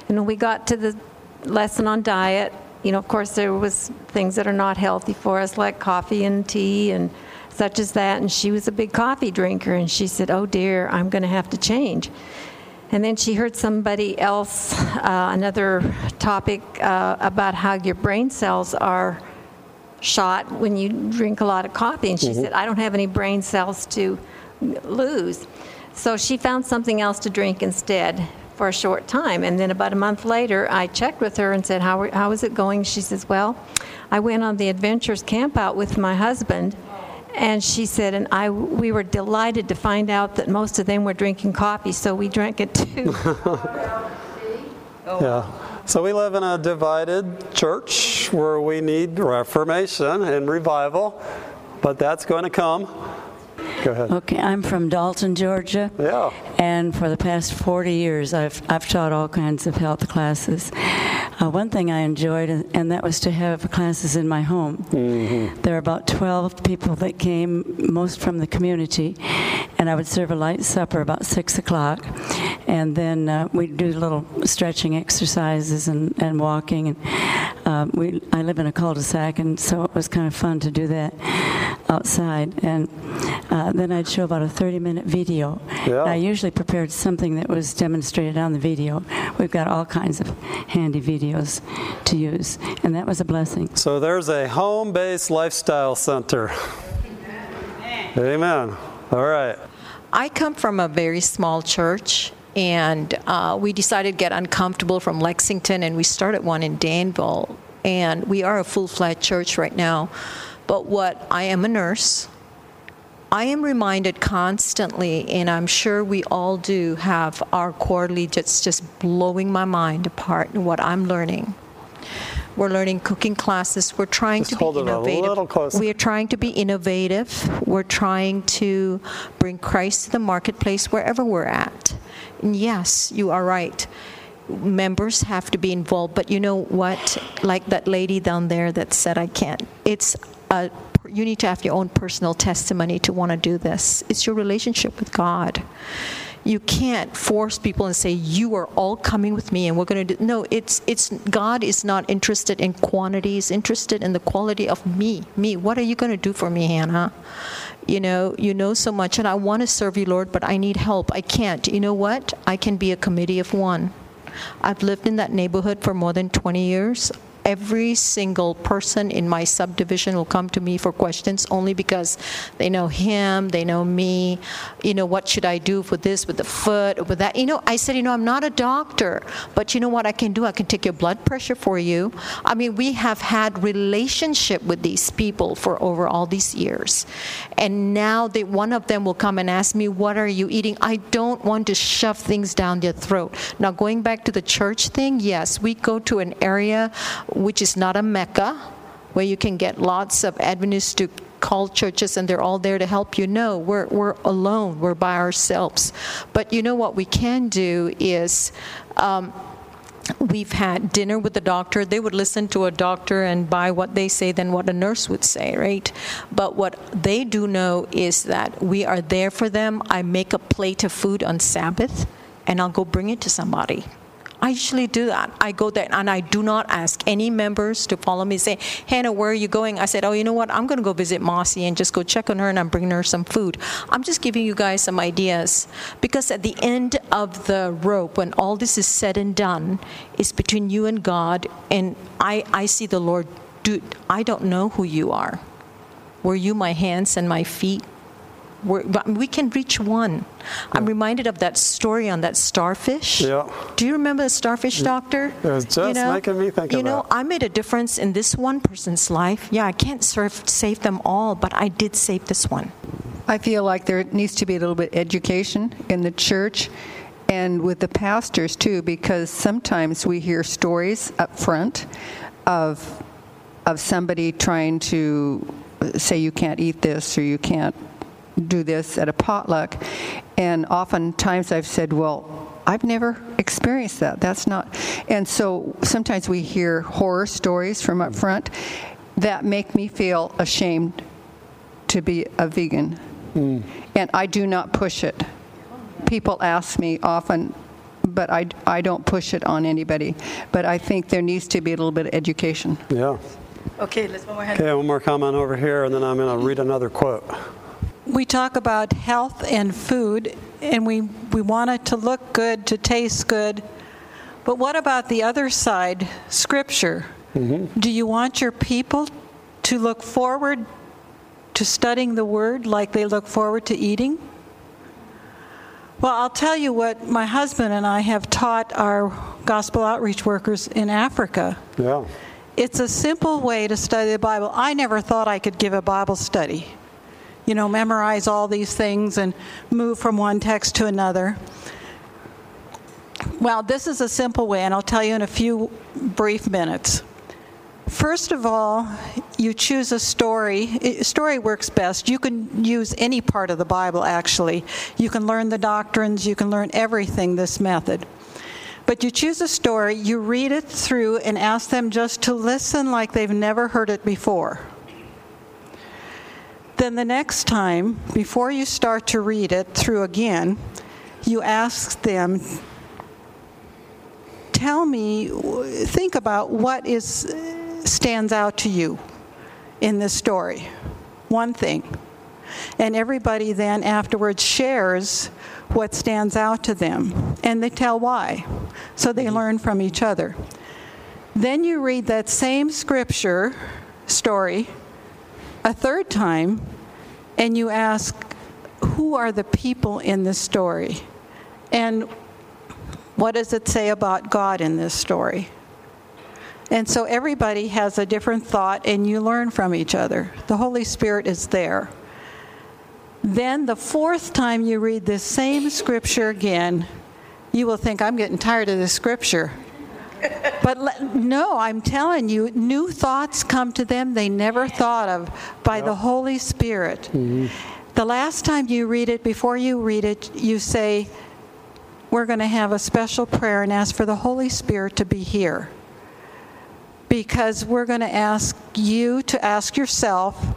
And when we got to the lesson on diet, you know, of course, there was things that are not healthy for us, like coffee and tea and such as that. And she was a big coffee drinker, and she said, "Oh dear, I'm going to have to change." And then she heard somebody else, uh, another topic uh, about how your brain cells are shot when you drink a lot of coffee. And she Mhm. said, I don't have any brain cells to lose. So she found something else to drink instead for a short time. And then about a month later, I checked with her and said, How, how is it going? She says, Well, I went on the Adventures camp out with my husband. And she said, and I, we were delighted to find out that most of them were drinking coffee, so we drank it too. Yeah. So we live in a divided church where we need reformation and revival, but that's going to come. Go ahead. Okay, I'm from Dalton, Georgia. Yeah. And for the past 40 years, I've, I've taught all kinds of health classes. Uh, one thing I enjoyed, and that was to have classes in my home. There are about 12 people that came, most from the community, and I would serve a light supper about 6 o'clock. And then uh, we'd do little stretching exercises and, and walking. And uh, we, I live in a cul-de-sac, and so it was kind of fun to do that outside. And uh, then I'd show about a 30-minute video. Yeah. And I usually prepared something that was demonstrated on the video. We've got all kinds of handy videos to use, and that was a blessing. So there's a home based lifestyle center. Amen. All right. I come from a very small church, and uh, we decided to get uncomfortable from Lexington, and we started one in Danville. And we are a full fledged church right now. But what I am a nurse, I am reminded constantly, and I'm sure we all do have our quarterly just just blowing my mind apart in what I'm learning. We're learning cooking classes. We're trying Just to be innovative. We are trying to be innovative. We're trying to bring Christ to the marketplace wherever we're at. And yes, you are right. Members have to be involved, but you know what? Like that lady down there that said, I can't. It's a, you need to have your own personal testimony to want to do this. It's your relationship with God. You can't force people and say you are all coming with me and we're going to do no it's it's god is not interested in quantity he's interested in the quality of me. Me what are you going to do for me hannah? You know you know so much and i want to serve you lord but i need help. I can't. You know what? I can be a committee of one. I've lived in that neighborhood for more than 20 years every single person in my subdivision will come to me for questions only because they know him, they know me. You know, what should I do for this, with the foot, or with that? You know, I said, you know, I'm not a doctor, but you know what I can do? I can take your blood pressure for you. I mean, we have had relationship with these people for over all these years. And now they, one of them will come and ask me, what are you eating? I don't want to shove things down their throat. Now, going back to the church thing, yes, we go to an area which is not a mecca, where you can get lots of Adventists to call churches and they're all there to help you. No, we're, we're alone, we're by ourselves. But you know what we can do is. Um, We've had dinner with the doctor. They would listen to a doctor and buy what they say than what a nurse would say, right? But what they do know is that we are there for them. I make a plate of food on Sabbath and I'll go bring it to somebody. I usually do that. I go there and I do not ask any members to follow me. Say, Hannah, where are you going? I said, Oh, you know what? I'm going to go visit Mossy and just go check on her and I'm bringing her some food. I'm just giving you guys some ideas because at the end of the rope, when all this is said and done, it's between you and God. And I, I see the Lord do. I don't know who you are. Were you my hands and my feet? We're, we can reach one. I'm reminded of that story on that starfish. Yeah. Do you remember the starfish doctor? It was just making me think You of know, that. I made a difference in this one person's life. Yeah, I can't serve, save them all, but I did save this one. I feel like there needs to be a little bit education in the church and with the pastors too, because sometimes we hear stories up front of of somebody trying to say you can't eat this or you can't do this at a potluck, and oftentimes I've said, well. I've never experienced that. That's not. And so sometimes we hear horror stories from up mm-hmm. front that make me feel ashamed to be a vegan. Mm. And I do not push it. People ask me often, but I, I don't push it on anybody. But I think there needs to be a little bit of education. Yeah. Okay, let's one more hand. Okay, one more comment over here, and then I'm going to read another quote. We talk about health and food, and we, we want it to look good, to taste good. But what about the other side, Scripture? Mm-hmm. Do you want your people to look forward to studying the Word like they look forward to eating? Well, I'll tell you what my husband and I have taught our gospel outreach workers in Africa. Yeah. It's a simple way to study the Bible. I never thought I could give a Bible study. You know, memorize all these things and move from one text to another. Well, this is a simple way, and I'll tell you in a few brief minutes. First of all, you choose a story. Story works best. You can use any part of the Bible, actually. You can learn the doctrines, you can learn everything this method. But you choose a story, you read it through, and ask them just to listen like they've never heard it before. Then the next time, before you start to read it through again, you ask them, tell me, think about what is stands out to you in this story. One thing. And everybody then afterwards shares what stands out to them, and they tell why. So they mm-hmm. learn from each other. Then you read that same scripture story a third time, and you ask, Who are the people in this story? And what does it say about God in this story? And so everybody has a different thought, and you learn from each other. The Holy Spirit is there. Then the fourth time you read this same scripture again, you will think, I'm getting tired of this scripture. But le- no, I'm telling you, new thoughts come to them they never thought of by the Holy Spirit. Mm-hmm. The last time you read it, before you read it, you say, We're going to have a special prayer and ask for the Holy Spirit to be here. Because we're going to ask you to ask yourself,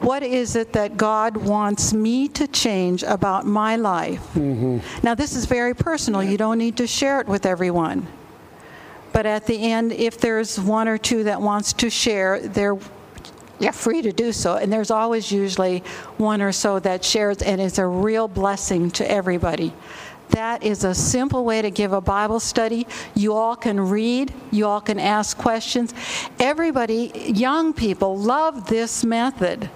what is it that God wants me to change about my life? Mm-hmm. Now, this is very personal. You don't need to share it with everyone. But at the end, if there's one or two that wants to share, they're free to do so. And there's always usually one or so that shares, and it's a real blessing to everybody. That is a simple way to give a Bible study. You all can read, you all can ask questions. Everybody, young people, love this method.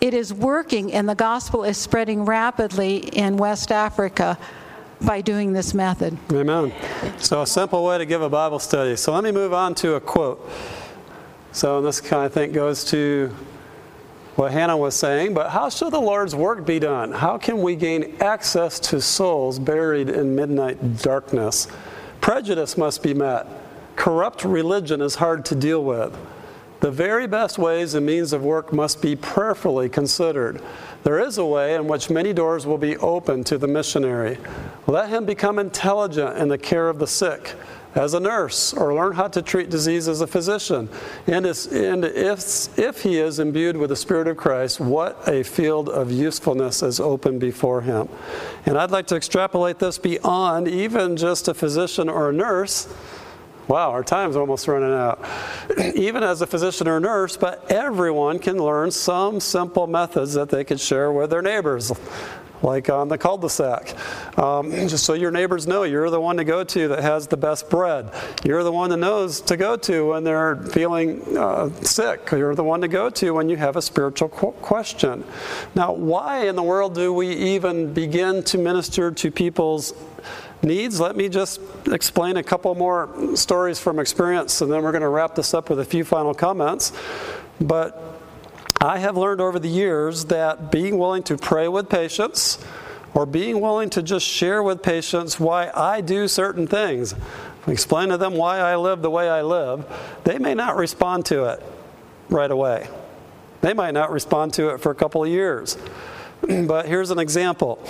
It is working, and the gospel is spreading rapidly in West Africa by doing this method. Amen. So, a simple way to give a Bible study. So, let me move on to a quote. So, this kind of thing goes to what Hannah was saying, but how shall the Lord's work be done? How can we gain access to souls buried in midnight darkness? Prejudice must be met. Corrupt religion is hard to deal with. The very best ways and means of work must be prayerfully considered. There is a way in which many doors will be open to the missionary. Let him become intelligent in the care of the sick as a nurse or learn how to treat disease as a physician. And, and if, if he is imbued with the Spirit of Christ, what a field of usefulness is open before him. And I'd like to extrapolate this beyond even just a physician or a nurse. Wow, our time's almost running out. Even as a physician or nurse, but everyone can learn some simple methods that they could share with their neighbors, like on the cul-de-sac. Um, just so your neighbors know you're the one to go to that has the best bread. You're the one that knows to go to when they're feeling uh, sick. You're the one to go to when you have a spiritual qu- question. Now, why in the world do we even begin to minister to people's needs, let me just explain a couple more stories from experience, and then we're going to wrap this up with a few final comments. But I have learned over the years that being willing to pray with patients or being willing to just share with patients why I do certain things, explain to them why I live the way I live, they may not respond to it right away. They might not respond to it for a couple of years. But here's an example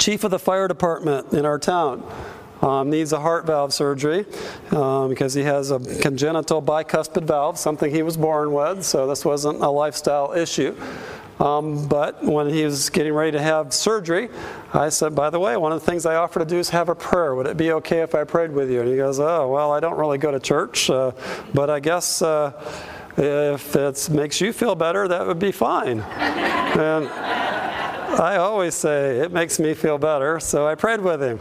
chief of the fire department in our town um, needs a heart valve surgery um, because he has a congenital bicuspid valve, something he was born with, so this wasn't a lifestyle issue. Um, but when he was getting ready to have surgery, I said, by the way, one of the things I offer to do is have a prayer. Would it be okay if I prayed with you? And he goes, oh, well, I don't really go to church, uh, but I guess uh, if it makes you feel better, that would be fine. and I always say, it makes me feel better, so I prayed with him.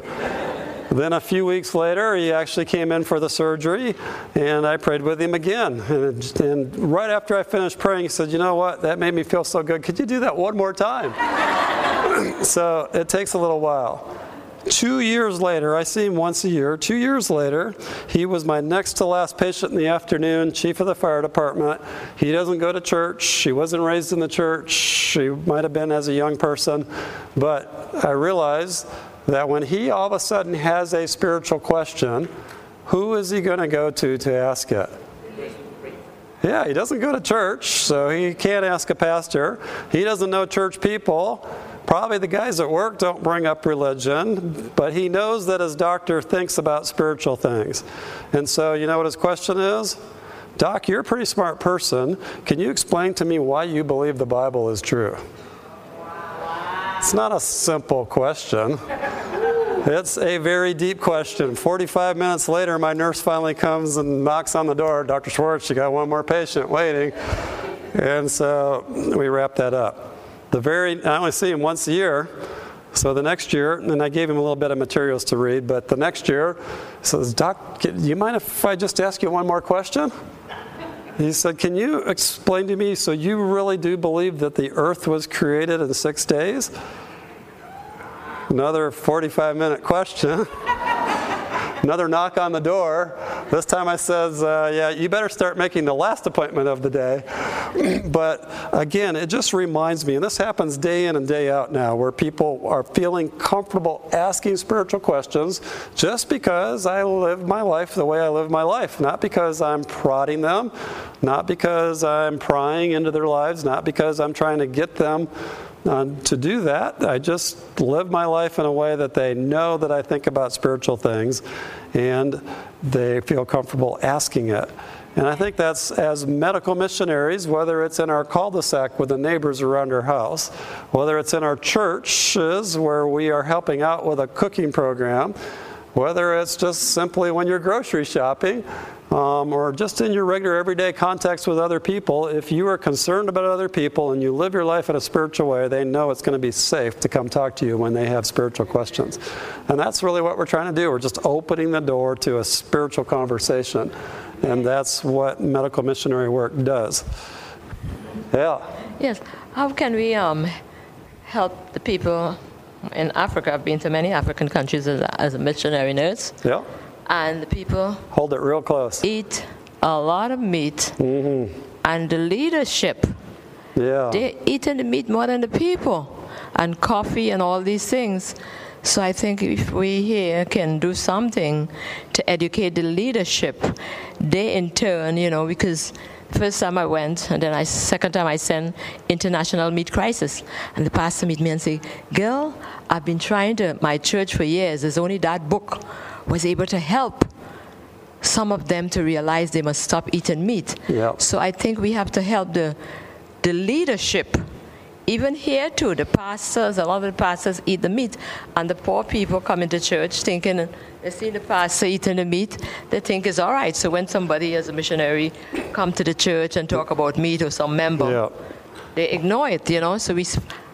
Then a few weeks later, he actually came in for the surgery, and I prayed with him again. And, and, right after I finished praying, he said, You know what? That made me feel so good. Could you do that one more time? so it takes a little while. Two years later, I see him once a year. Two years later, he was my next to last patient in the afternoon, chief of the fire department. He doesn't go to church. He wasn't raised in the church. He might have been as a young person. But I realized that when he all of a sudden has a spiritual question, who is he going to go to to ask it? Yeah, he doesn't go to church, so he can't ask a pastor. He doesn't know church people. Probably the guys at work don't bring up religion, but he knows that his doctor thinks about spiritual things. And so, you know what his question is? Doc, you're a pretty smart person. Can you explain to me why you believe the Bible is true? It's not a simple question. It's a very deep question. 45 minutes later, my nurse finally comes and knocks on the door. Dr. Schwartz, you got one more patient waiting. And so we wrap that up. The very, I only see him once a year. So the next year, and I gave him a little bit of materials to read, but the next year, he says, Doc, do you mind if I just ask you one more question? He said, Can you explain to me, so you really do believe that the earth was created in six days? Another 45 minute question. Another knock on the door. This time I says, uh, Yeah, you better start making the last appointment of the day. but again, it just reminds me, and this happens day in and day out now, where people are feeling comfortable asking spiritual questions just because I live my life the way I live my life, not because I'm prodding them, not because I'm prying into their lives, not because I'm trying to get them uh, to do that. I just live my life in a way that they know that I think about spiritual things and they feel comfortable asking it. And I think that's as medical missionaries, whether it's in our cul de sac with the neighbors around our house, whether it's in our churches where we are helping out with a cooking program, whether it's just simply when you're grocery shopping, um, or just in your regular everyday contacts with other people, if you are concerned about other people and you live your life in a spiritual way, they know it's going to be safe to come talk to you when they have spiritual questions. And that's really what we're trying to do. We're just opening the door to a spiritual conversation. And that's what medical missionary work does. Yeah. Yes. How can we um, help the people in Africa? I've been to many African countries as a, as a missionary nurse. Yeah. And the people hold it real close. Eat a lot of meat. Mm-hmm. And the leadership, yeah. they're eating the meat more than the people, and coffee and all these things. So I think if we here can do something to educate the leadership, they in turn, you know, because first time I went, and then I second time I sent International Meat Crisis, and the pastor meet me and say, "Girl, I've been trying to my church for years. There's only that book was able to help." Some of them to realize they must stop eating meat. Yep. So I think we have to help the the leadership even here too, the pastors, a lot of the pastors eat the meat, and the poor people come into church thinking they see the pastor eating the meat, they think it's all right. So when somebody as a missionary come to the church and talk about meat or some member, yeah. they ignore it, you know. So we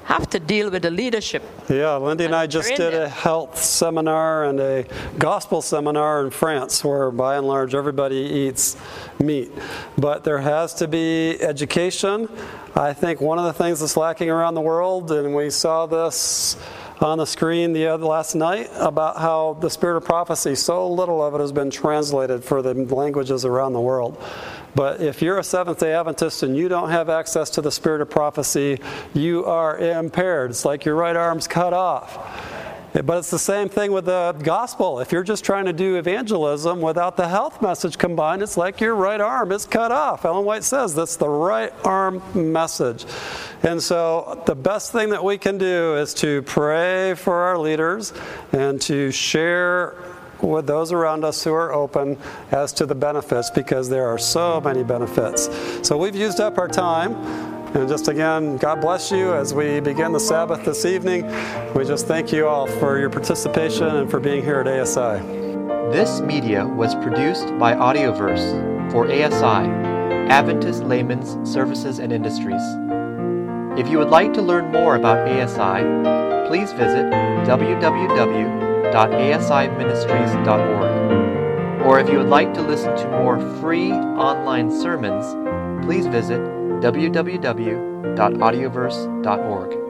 have to deal with the leadership. Yeah, Lyndi and I just did a health seminar and a gospel seminar in France where by and large everybody eats meat. But there has to be education. I think one of the things that's lacking around the world, and we saw this on the screen the other last night about how the spirit of prophecy, so little of it has been translated for the languages around the world. But if you're a Seventh day Adventist and you don't have access to the spirit of prophecy, you are impaired. It's like your right arm's cut off. But it's the same thing with the gospel. If you're just trying to do evangelism without the health message combined, it's like your right arm is cut off. Ellen White says that's the right arm message. And so the best thing that we can do is to pray for our leaders and to share with those around us who are open as to the benefits because there are so many benefits. So we've used up our time. And just again, God bless you as we begin the Sabbath this evening. We just thank you all for your participation and for being here at ASI. This media was produced by Audioverse for ASI, Adventist Layman's Services and Industries. If you would like to learn more about ASI, please visit www.asiministries.org. Or if you would like to listen to more free online sermons, please visit www.audioverse.org.